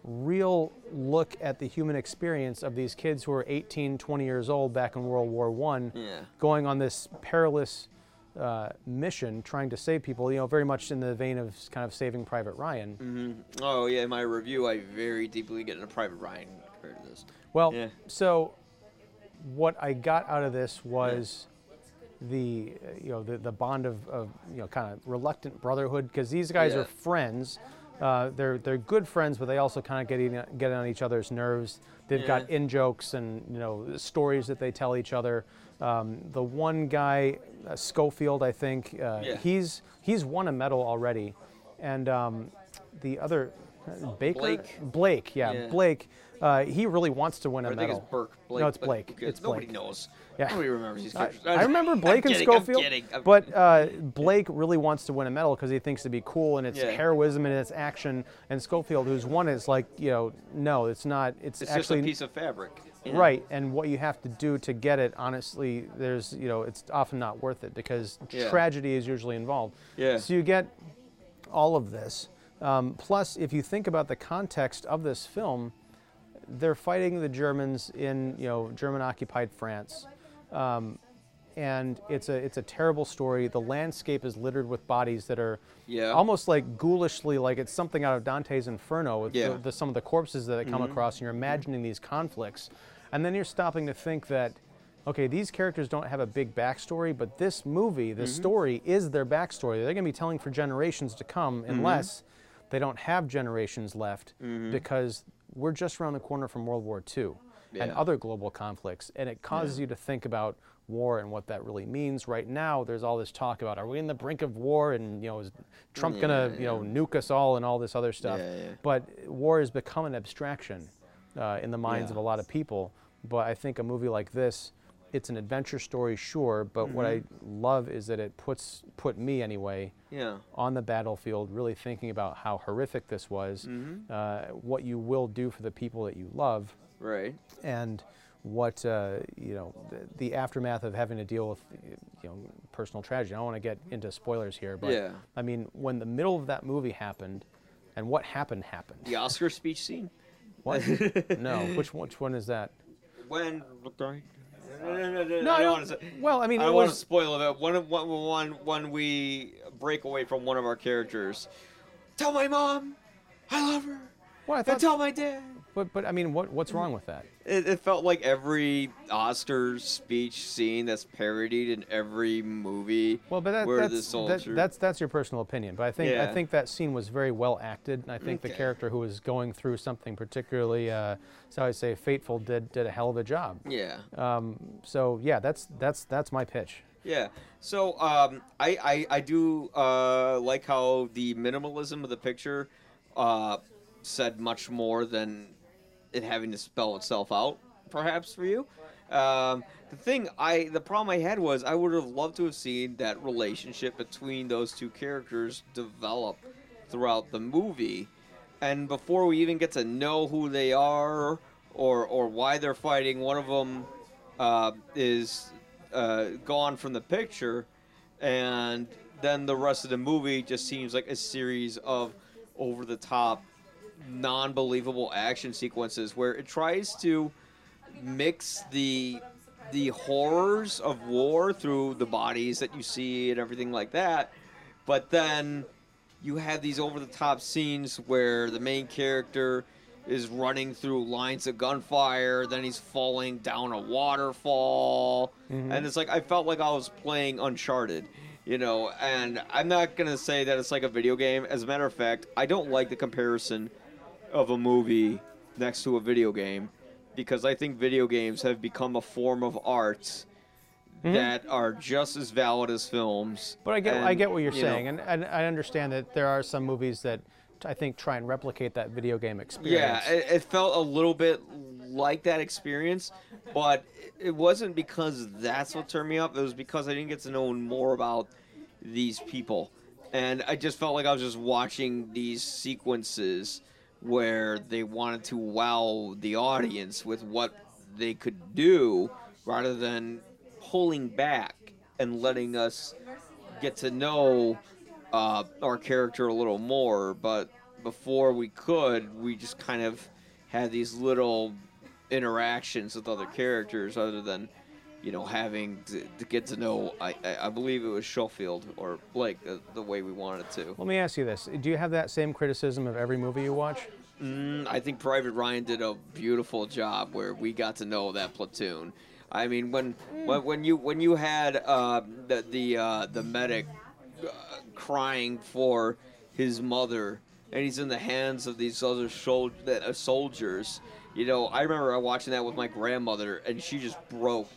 real look at the human experience of these kids who are 18, 20 years old back in World War One, Yeah. going on this perilous uh, mission, trying to save people. You know, very much in the vein of kind of Saving Private Ryan. Oh yeah, in my review, I very deeply get into Private Ryan compared to this. Well, Yeah. so what I got out of this was the uh, you know the, the bond of, of you know kind of reluctant brotherhood because these guys Yeah. are friends. Uh, they're they're good friends, but they also kind of get in, get on each other's nerves. They've got in jokes and you know stories that they tell each other. Um, the one guy, uh, Schofield, I think, uh, Yeah. he's he's won a medal already, and um, the other uh, Baker Blake? Blake, yeah, Yeah. Blake. Uh, he really wants to win a I medal. I think it's Burke. Blake, no, it's Blake. It's Nobody Blake. knows. Yeah. Nobody remembers these I, characters. I remember *laughs* Blake I'm and kidding, Schofield, I'm kidding. I'm- but uh, Blake really wants to win a medal because he thinks it'd be cool and it's Yeah. heroism and it's action. And Schofield, who's won, is like, you know, no, it's not. It's, it's just actually a piece of fabric. Yeah. right. And what you have to do to get it, honestly, there's, you know, it's often not worth it because Yeah. tragedy is usually involved. Yeah. So you get all of this. Um, plus, if you think about the context of this film, they're fighting the Germans in you know German-occupied France, um, and it's a it's a terrible story. The landscape is littered with bodies that are Yeah. almost like ghoulishly, like it's something out of Dante's Inferno. With Yeah. the, the, some of the corpses that they come across, and you're imagining these conflicts, and then you're stopping to think that. Okay, these characters don't have a big backstory, but this movie, this mm-hmm. story, is their backstory. They're going to be telling for generations to come, mm-hmm. unless they don't have generations left, mm-hmm. because we're just around the corner from World War II. and other global conflicts, and it causes you to think about war and what that really means. Right now, there's all this talk about are we in the brink of war, and you know, is Trump gonna Yeah, you know nuke us all and all this other stuff? Yeah, yeah. But war has become an abstraction uh, in the minds of a lot of people. But I think a movie like this, it's an adventure story, sure. But what I Mm-hmm. love is that it puts put me anyway Yeah. on the battlefield, really thinking about how horrific this was, Mm-hmm. uh, what you will do for the people that you love, Right. and what uh, you know the, the aftermath of having to deal with you know personal tragedy. I don't want to get into spoilers here, but Yeah. I mean when the middle of that movie happened, and what happened happened. The Oscar speech scene. What? *laughs* no, which which one is that? When. Sorry. No, no, no, no, No, I I don't don't. want to say. Well, I mean, I it don't want to was. spoil it. One, one, one, when we break away from one of our characters, tell my mom I love her. Well, I And thought, tell my dad. But but I mean, what what's wrong with that? It, it felt like every Oscar speech scene that's parodied in every movie. Well, but that, where that's the that, that's that's your personal opinion. But I think I think that scene was very well acted, and I think the character who was going through something particularly, uh, so I say, fateful, did did a hell of a job. yeah. Um, so yeah, that's that's that's my pitch. Yeah. So um, I, I I do uh, like how the minimalism of the picture uh, said much more than it having to spell itself out. Perhaps for you. Um, the thing I the problem I had was I would have loved to have seen that relationship between those two characters develop throughout the movie, and before we even get to know who they are or or why they're fighting, one of them uh, is uh, gone from the picture, and then the rest of the movie just seems like a series of over the top, non believable action sequences where it tries to mix the the horrors of war through the bodies that you see and everything like that, but then you have these over the top scenes where the main character is running through lines of gunfire, then he's falling down a waterfall, mm-hmm. and it's like I felt like I was playing Uncharted, you know. And I'm not gonna say that it's like a video game. As a matter of fact, I don't like the comparison of a movie next to a video game because I think video games have become a form of art. Hmm? That are just as valid as films. But I get I get what you're you saying, and, and I understand that there are some movies that I think try and replicate that video game experience. Yeah, it, it felt a little bit like that experience, but it wasn't because that's what turned me up. It was because I didn't get to know more about these people. And I just felt like I was just watching these sequences where they wanted to wow the audience with what they could do rather than pulling back and letting us get to know uh, our character a little more. But before we could, we just kind of had these little interactions with other characters, other than you know having to, to get to know. I, I, I believe it was Schofield or Blake the, the way we wanted to. Let me ask you this: Do you have that same criticism of every movie you watch? Mm, I think Private Ryan did a beautiful job where we got to know that platoon. I mean, when when, when you when you had uh, the the uh, the medic uh, crying for his mother, and he's in the hands of these other sol- uh, soldiers. You know, I remember watching that with my grandmother, and she just broke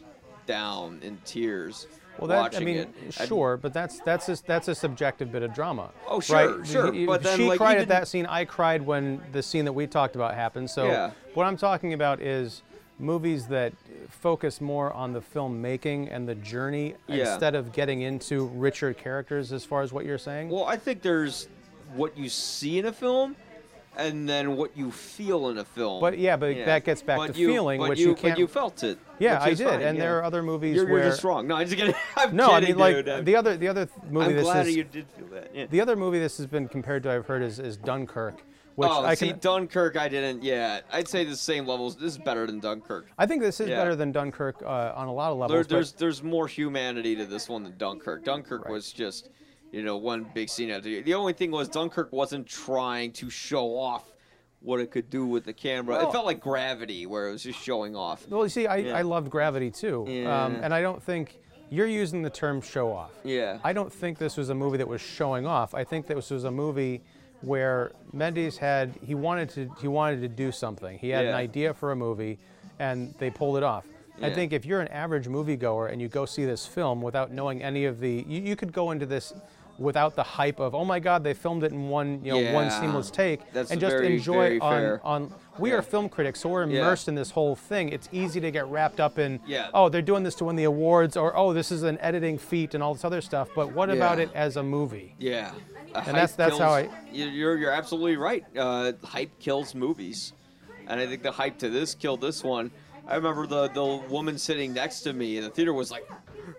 down in tears. Well, that watching I mean, it. Sure, but that's that's a, that's a subjective bit of drama. Oh, sure, right? sure, y- but then, she like, cried at that scene. I cried when the scene that we talked about happened. So Yeah. what I'm talking about is movies that focus more on the filmmaking and the journey Yeah. instead of getting into richer characters. As far as what you're saying. Well, I think there's what you see in a film, and then what you feel in a film. But yeah, but that gets back But to you- feeling, which you, you can't- But you felt it. yeah, I did, fine, and yeah. there are other movies You're, where you're just wrong. No, I'm just kidding. *laughs* I'm no, I mean like dude. The other the other th- movie I'm this glad is you did feel that. Yeah. the other movie this has been compared to I've heard is, is Dunkirk, which oh, I see, can Dunkirk, I didn't. Yeah, I'd say the same levels. This is better than Dunkirk. I think this is Yeah. better than Dunkirk uh, on a lot of levels. There, there's there's more humanity to this one than Dunkirk. Dunkirk was just, you know, one big scene after the The only thing was Dunkirk wasn't trying to show off what it could do with the camera. Well- it felt like Gravity, where it was just showing off. Well, you see, I, Yeah. I loved Gravity too, um, and I don't think you're using the term show off. Yeah. I don't think this was a movie that was showing off. I think this was a movie where Mendes had he wanted to he wanted to do something. He had an idea for a movie, and they pulled it off. I think if you're an average moviegoer and you go see this film without knowing any of the, you, you could go into this without the hype of oh my god they filmed it in one you know one seamless take That's and just very, enjoy very on on we Yeah. are film critics so we're Yeah. immersed in this whole thing it's easy to get wrapped up in Yeah. oh they're doing this to win the awards or oh this is an editing feat and all this other stuff but what about it as a movie Yeah. Uh, And that's- hype that's how kills- you- You're you're absolutely right. Uh, hype kills movies, and I think the hype to this killed this one. I remember the the woman sitting next to me in the theater was like,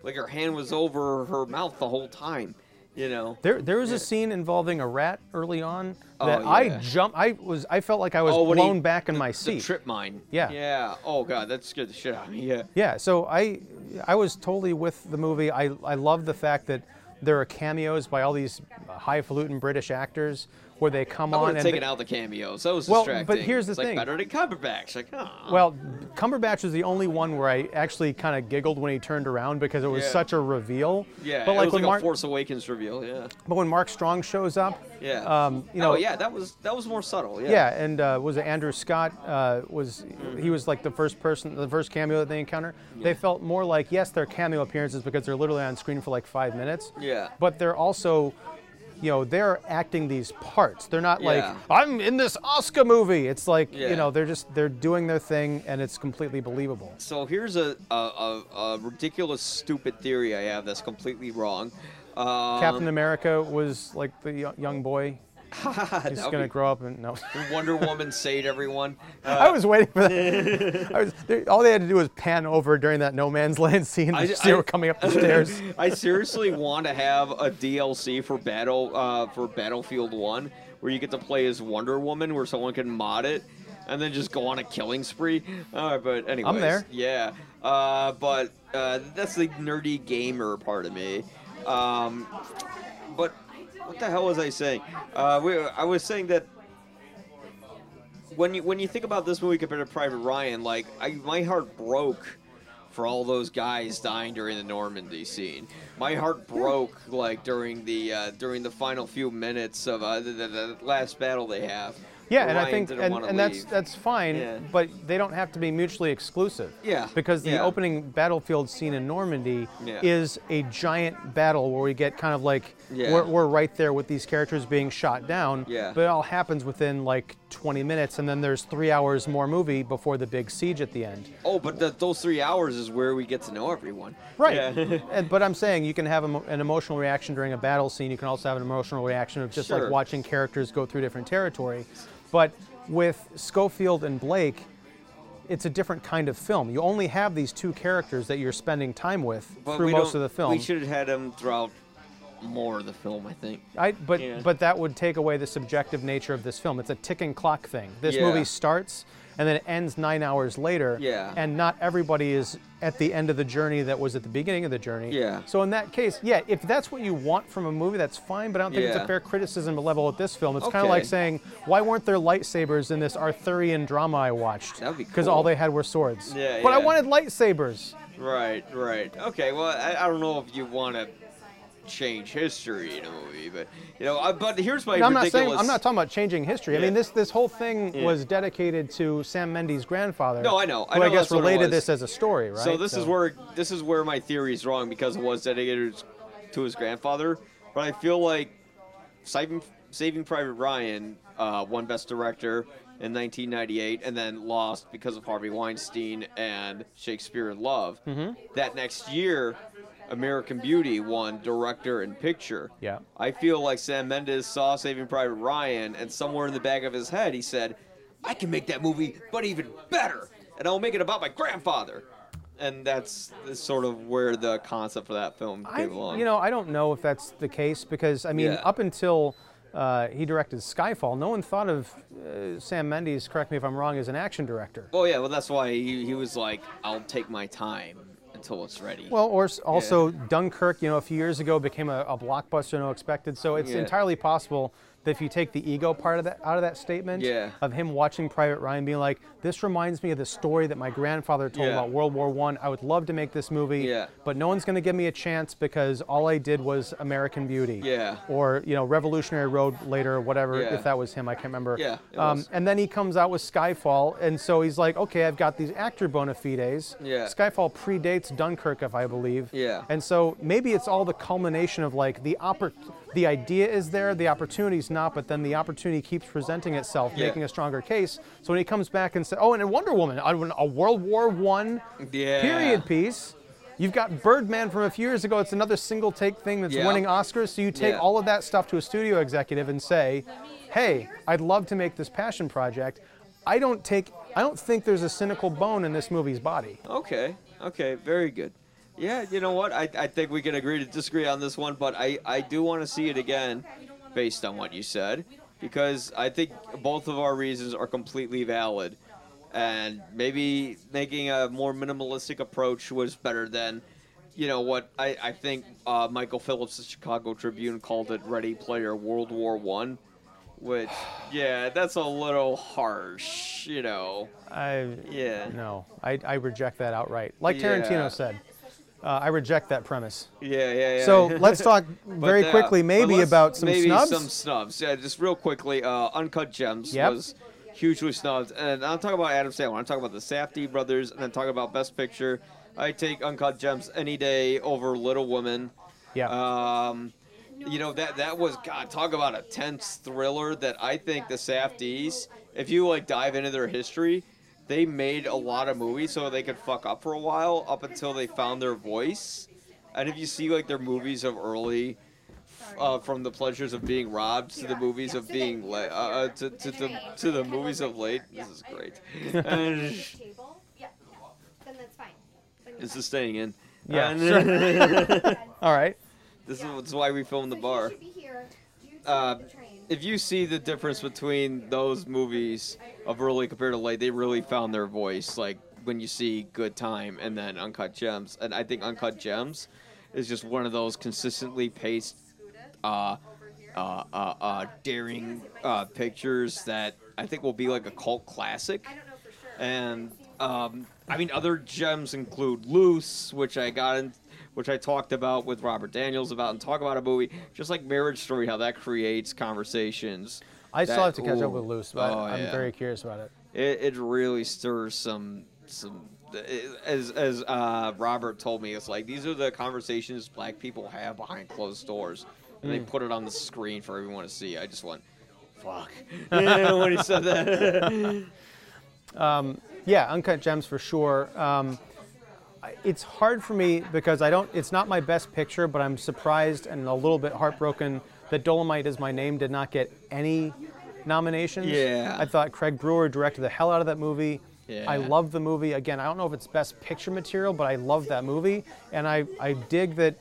like her hand was over her mouth the whole time. You know. There, there was a scene involving a rat early on Oh, that I yeah. jumped. I was, I felt like I was Oh, when he- blown back in my The seat. trip mine. Yeah. Yeah. Oh god, that scared the shit out of me. Yeah. Yeah, so I, I was totally with the movie. I, I love the fact that there are cameos by all these uh, highfalutin British actors where they come I on and taking they- out the cameos. That was Well, distracting. but here's the It's thing. Like better than Cumberbatch. Like, oh. Well, Cumberbatch was the only one where I actually kind of giggled when he turned around because it was Yeah. such a reveal. yeah. but it like was when like Mark, a Force Awakens reveal. Yeah. but when Mark Strong shows up, Yeah. um, you know, oh yeah, that was that was more subtle. Yeah. Yeah, and uh, was it Andrew Scott? Uh, was he was like the first person, the first cameo that they encounter? Yeah. They felt more like yes, they're cameo appearances because they're literally on screen for like five minutes. Yeah. But they're also, you know, they're acting these parts. They're not like Yeah. I'm in this Oscar movie. It's like Yeah. you know they're just they're doing their thing and it's completely believable. So here's a, a, a, a ridiculous, stupid theory I have that's completely wrong. Um, Captain America was like the young boy. He's gonna grow up and no. *laughs* Wonder Woman saved everyone. Uh, *laughs* I was waiting for that. *laughs* I was, they, all they had to do was pan over during that no man's land scene. I- her I- coming up the stairs. I seriously want to have a DLC for Battle uh, for Battlefield One, where you get to play as Wonder Woman, where someone can mod it, and then just go on a killing spree. Uh, but anyway, I'm there. Yeah, uh, but uh, that's the nerdy gamer part of me. Um, but what the hell was I saying? Uh, we, I was saying that when you when you think about this movie compared to Private Ryan, like I, my heart broke for all those guys dying during the Normandy scene. My heart broke like during the uh, during the final few minutes of uh, the, the, the last battle they have. Yeah, and I think and, and that's that's fine, Yeah. but they don't have to be mutually exclusive. Yeah, Because the yeah. opening battlefield scene in Normandy Yeah. is a giant battle where we get kind of like Yeah. we're, we're right there with these characters being shot down. Yeah. But it all happens within like 20 minutes, and then there's three hours more movie before the big siege at the end. Oh, but the, those three hours is where we get to know everyone. Right. Yeah. *laughs* and, but I'm saying you can have a an emotional reaction during a battle scene. You can also have an emotional reaction of just Sure. like watching characters go through different territory. But with Schofield and Blake, it's a different kind of film. You only have these two characters that you're spending time with But through most of the film. We should have had him throughout more of the film. I think. I, but Yeah. but that would take away the subjective nature of this film. It's a ticking clock thing. This Yeah. movie starts and then it ends nine hours later. Yeah. And not everybody is at the end of the journey that was at the beginning of the journey. Yeah. So in that case, yeah, if that's what you want from a movie, that's fine. But I don't think it's a fair criticism to level at this film. It's kind of like saying, why weren't there lightsabers in this Arthurian drama I watched? That'd be Because cool. all they had were swords. Yeah, But I wanted lightsabers. Right, right. Okay, well, I, I don't know if you want to change history in a movie, but you know, I, but here's my No, I'm not saying I'm not talking about changing history. I mean, this this whole thing Yeah. was dedicated to Sam Mendes' grandfather. No, I know. I know I guess that's what it related this as a story, right? So this is where this is where my theory is wrong because it was dedicated to his grandfather, but I feel like Saving, Saving Private Ryan uh, won Best Director in 1998 and then lost because of Harvey Weinstein and Shakespeare in Love. Mm-hmm. That next year, American Beauty won Director and Picture. Yeah. I feel like Sam Mendes saw Saving Private Ryan, and somewhere in the back of his head, he said, "I can make that movie, but even better, and I'll make it about my grandfather." And that's, sort of where the concept for that film I, came along. you know, I don't know if that's the case because I mean, Yeah. up until uh, he directed Skyfall, no one thought of uh, Sam Mendes. Correct me if I'm wrong, as an action director. oh yeah, well that's why he, he was like, "I'll take my time until it's ready." Well, or also Dunkirk, you know, a few years ago became a, a blockbuster, no expected. So it's Yeah. entirely possible that if you take the ego part of that out of that statement, Yeah. of him watching Private Ryan being like, this reminds me of the story that my grandfather told Yeah. about World War One. I. would love to make this movie, Yeah. but no one's going to give me a chance because all I did was American Beauty, Yeah. or you know Revolutionary Road later, whatever. Yeah. If that was him, I can't remember. Yeah, Um, and then he comes out with Skyfall, and so he's like, okay, I've got these actor bona fides. Yeah. Skyfall predates Dunkirk, if I believe. Yeah. And so maybe it's all the culmination of like the oppor- the idea is there, the opportunity's not, but then the opportunity keeps presenting itself, Yeah. making a stronger case. So when he comes back and says, "Oh, and in Wonder Woman, a a World War One Yeah. period piece." You've got Birdman from a few years ago. It's another single take thing that's Yeah. winning Oscars. So you take all of that stuff to a studio executive and say, "Hey, I'd love to make this passion project." I don't take. I don't think there's a cynical bone in this movie's body. Okay. Okay. Very good. Yeah. You know what? I, I think we can agree to disagree on this one, but I, I do want to see it again based on what you said because I think both of our reasons are completely valid. And maybe making a more minimalistic approach was better than, you know, what I, I think uh, Michael Phillips, the Chicago Tribune, called it Ready Player World War One. Which, yeah, that's a little harsh, you know. I Yeah. no, I, I reject that outright. Like Yeah. Tarantino said, uh, I reject that premise. Yeah, yeah, yeah. So *laughs* let's talk But, very uh, quickly, maybe about some maybe snubs. some snubs. Yeah, just real quickly. Uh, Uncut Gems Yep. was hugely snubbed, and I'm talking about Adam Sandler. I'm talking about the Safdie brothers, and I'm talking about Best Picture. I take Uncut Gems any day over Little Women. Yeah. Um, you know that that was God. Talk about a tense thriller that I think the Safdies, if you like dive into their history, they made a lot of movies so they could fuck up for a while up until they found their voice. And if you see like their movies of early, uh, from the pleasures of being robbed to the movies of being late, uh, uh, to, to, to, to the movies of late, this is great. And *laughs* table? Yeah. Then that's fine. Then this is staying in. Yeah, And *laughs* *laughs* All right. this is is why we filmed the So bar. Be here. You Uh, the train. If you see the difference between those movies of early compared to late, they really found their voice. Like when you see Good Time and then Uncut Gems, and I think Uncut Gems is just one of those consistently paced, uh, uh, uh, uh, daring uh, pictures that I think will be like a cult classic. And um, I mean, other gems include Luce, which I got in, which I talked about with Robert Daniels about and talk about a movie just like Marriage Story, how that creates conversations. I still have to catch up with Luce, but oh, I'm yeah. very curious about it. It, it really stirs some some. As as uh, Robert told me, it's like these are the conversations black people have behind closed doors, and Hmm. they put it on the screen for everyone to see. I just went, fuck, *laughs* when he said that. *laughs* Yeah, Uncut Gems for sure. Um, it's hard for me because I don't. It's not my best picture, but I'm surprised and a little bit heartbroken that Dolemite is my name did not get any nominations. Yeah. I thought Craig Brewer directed the hell out of that movie. Yeah. I love the movie. Again, I don't know if it's best picture material, but I love that movie, and I I dig that.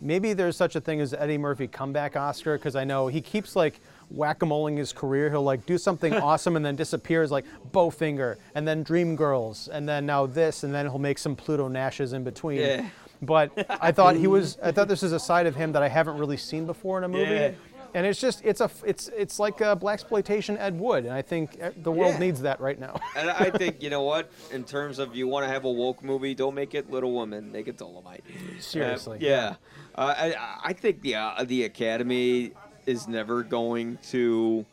Maybe there's such a thing as Eddie Murphy comeback Oscar because I know he keeps like whack-a-moling his career. He'll like do something *laughs* awesome and then disappears like Bowfinger and then Dreamgirls and then now this and then he'll make some Pluto Nashes in between. Yeah. But I thought he was. *laughs* I thought this is a side of him that I haven't really seen before in a movie. Yeah. And it's just it's a it's it's like a black exploitation Ed Wood, and I think eh, the world Yeah. needs that right now. *laughs* And I think you know what, in terms of you want to have a woke movie, don't make it Little Woman, make it Dolemite. Seriously. Uh, yeah, uh, I I think the uh, the Academy is never going to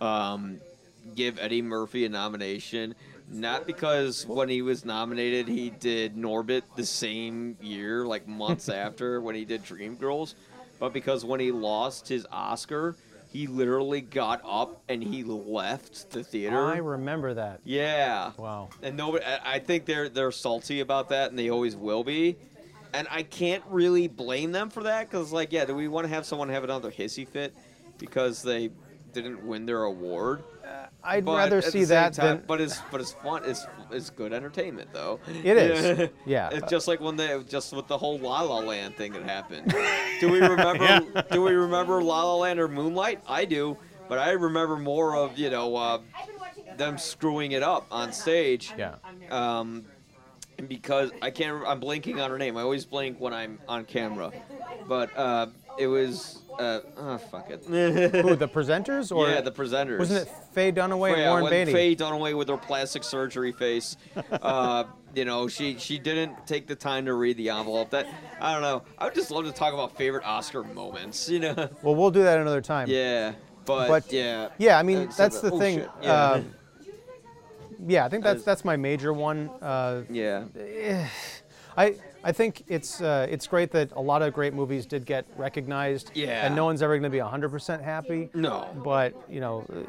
um, give Eddie Murphy a nomination. Not because when he was nominated, he did Norbit the same year, like months *laughs* after when he did Dreamgirls, but because when he lost his Oscar, he literally got up and he left the theater. I remember that. Yeah. Wow. And nobody, I I think they're they're salty about that, and they always will be. And I can't really blame them for that, because like, yeah, do we want to have someone have another hissy fit because they didn't win their award? I'd But rather see that time- than But it's but it's fun. It's it's good entertainment though. It is. *laughs* Yeah. It's just like when they just with the whole La La Land thing that happened. *laughs* do we remember? yeah. Do we remember La La Land or Moonlight? I do, but I remember more of you know. Uh, I've been watching the them screwing it up on stage. Yeah. Um, and because I can't, I'm blanking on her name. I always blank when I'm on camera. But uh, it was uh, oh fuck it. Who, the presenters or yeah, the presenters. wasn't it Faye Dunaway and yeah, Warren Beatty? Faye Dunaway with her plastic surgery face. *laughs* uh, you know, she she didn't take the time to read the envelope. That I don't know. I would just love to talk about favorite Oscar moments. You know. Well, we'll do that another time. Yeah, but, But- yeah. Yeah, I mean that's the oh, thing. Yeah. Yeah, I think that's that's my major one. Uh, yeah. I I think it's uh, it's great that a lot of great movies did get recognized. Yeah. And no one's ever going to be 100% happy. No. But you know, uh,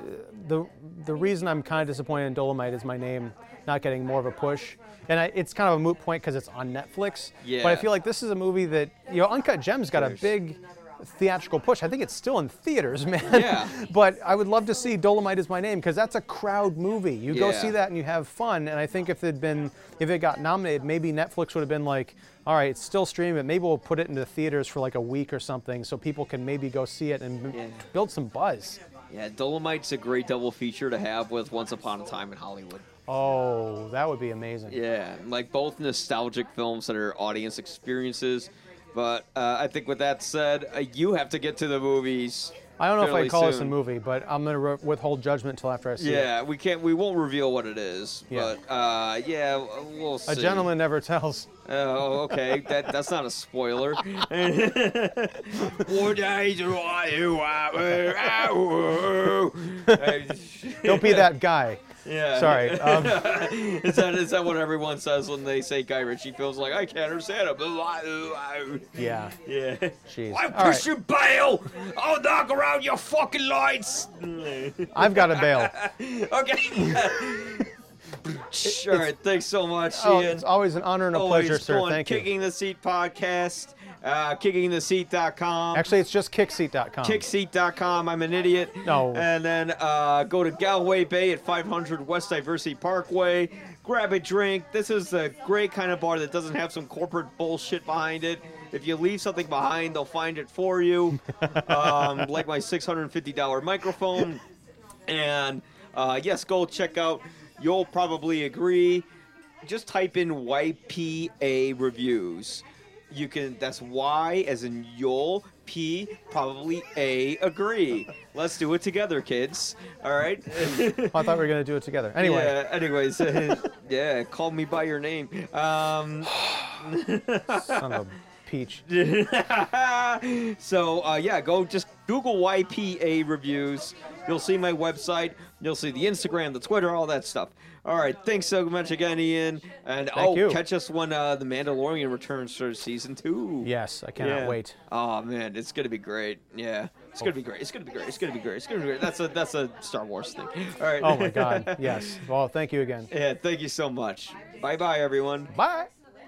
the the reason I'm kind of disappointed in Dolemite is my name not getting more of a push, and I, it's kind of a moot point because it's on Netflix. Yeah. But I feel like this is a movie that you know, Uncut Gems got a big theatrical push. I think it's still in theaters, *laughs* man. Yeah. but I would love to see Dolemite is my name because that's a crowd movie. You go Yeah. see that and you have fun. And I think if it'd been if it got nominated, maybe Netflix would have been like, all right, it's still streaming, but maybe we'll put it into theaters for like a week or something, so people can maybe go see it and Yeah. build some buzz. Yeah, Dolemite's a great double feature to have with Once Upon a Time in Hollywood. Oh, that would be amazing. Yeah, like both nostalgic films that are audience experiences. But uh, I think with that said, uh, you have to get to the movies. I don't know if I call this a movie, but I'm gonna re- withhold judgment until after I see it. Yeah, we can't. We won't reveal what it is. Yeah. But uh, yeah, we'll see. A gentleman never tells. Oh, okay. *laughs* That that's not a spoiler. Four days in a while. Don't be that guy. Yeah. Sorry. *laughs* Um, is that is that what everyone says when they say Guy Ritchie feels like I can't understand him? yeah. Yeah. Jeez. I right. push you bail. I'll knock around your fucking lights. I've got a bail. *laughs* okay. *laughs* All right. Thanks so much, Oh, Ian. it's always an honor and a Always pleasure, sir. Thank you. Kicking the Seat podcast, uh, kickingtheseat.com. Actually, it's just kickseat.com. Kickseat.com. I'm an idiot. No. And then uh, go to Galway Bay at 500 West Diversey Parkway. Grab a drink. This is a great kind of bar that doesn't have some corporate bullshit behind it. If you leave something behind, they'll find it for you. *laughs* um, like my $650 microphone. And uh, yes, go check out. You'll probably agree. Just type in YPA reviews. You can. That's Y as in you'll. P probably A agree. Let's do it together, kids. All right. I thought we were going to do it together. Anyway, Yeah. Anyways. *laughs* yeah. Call me by your name. Um. son of a peach. *laughs* so uh, yeah, go just Google YPA reviews. You'll see my website. You'll see the Instagram, the Twitter, all that stuff. All right, thanks so much again, Ian. And oh, you. catch us when uh, the Mandalorian returns for season two. Yes, I cannot Yeah. wait. Oh man, it's gonna be great. Yeah, it's gonna be great. It's gonna be great. It's gonna be great. It's gonna be great. That's a that's a Star Wars thing. All right. Oh my *laughs* God. Yes. Well, thank you again. yeah. Thank you so much. Bye bye, everyone. Bye.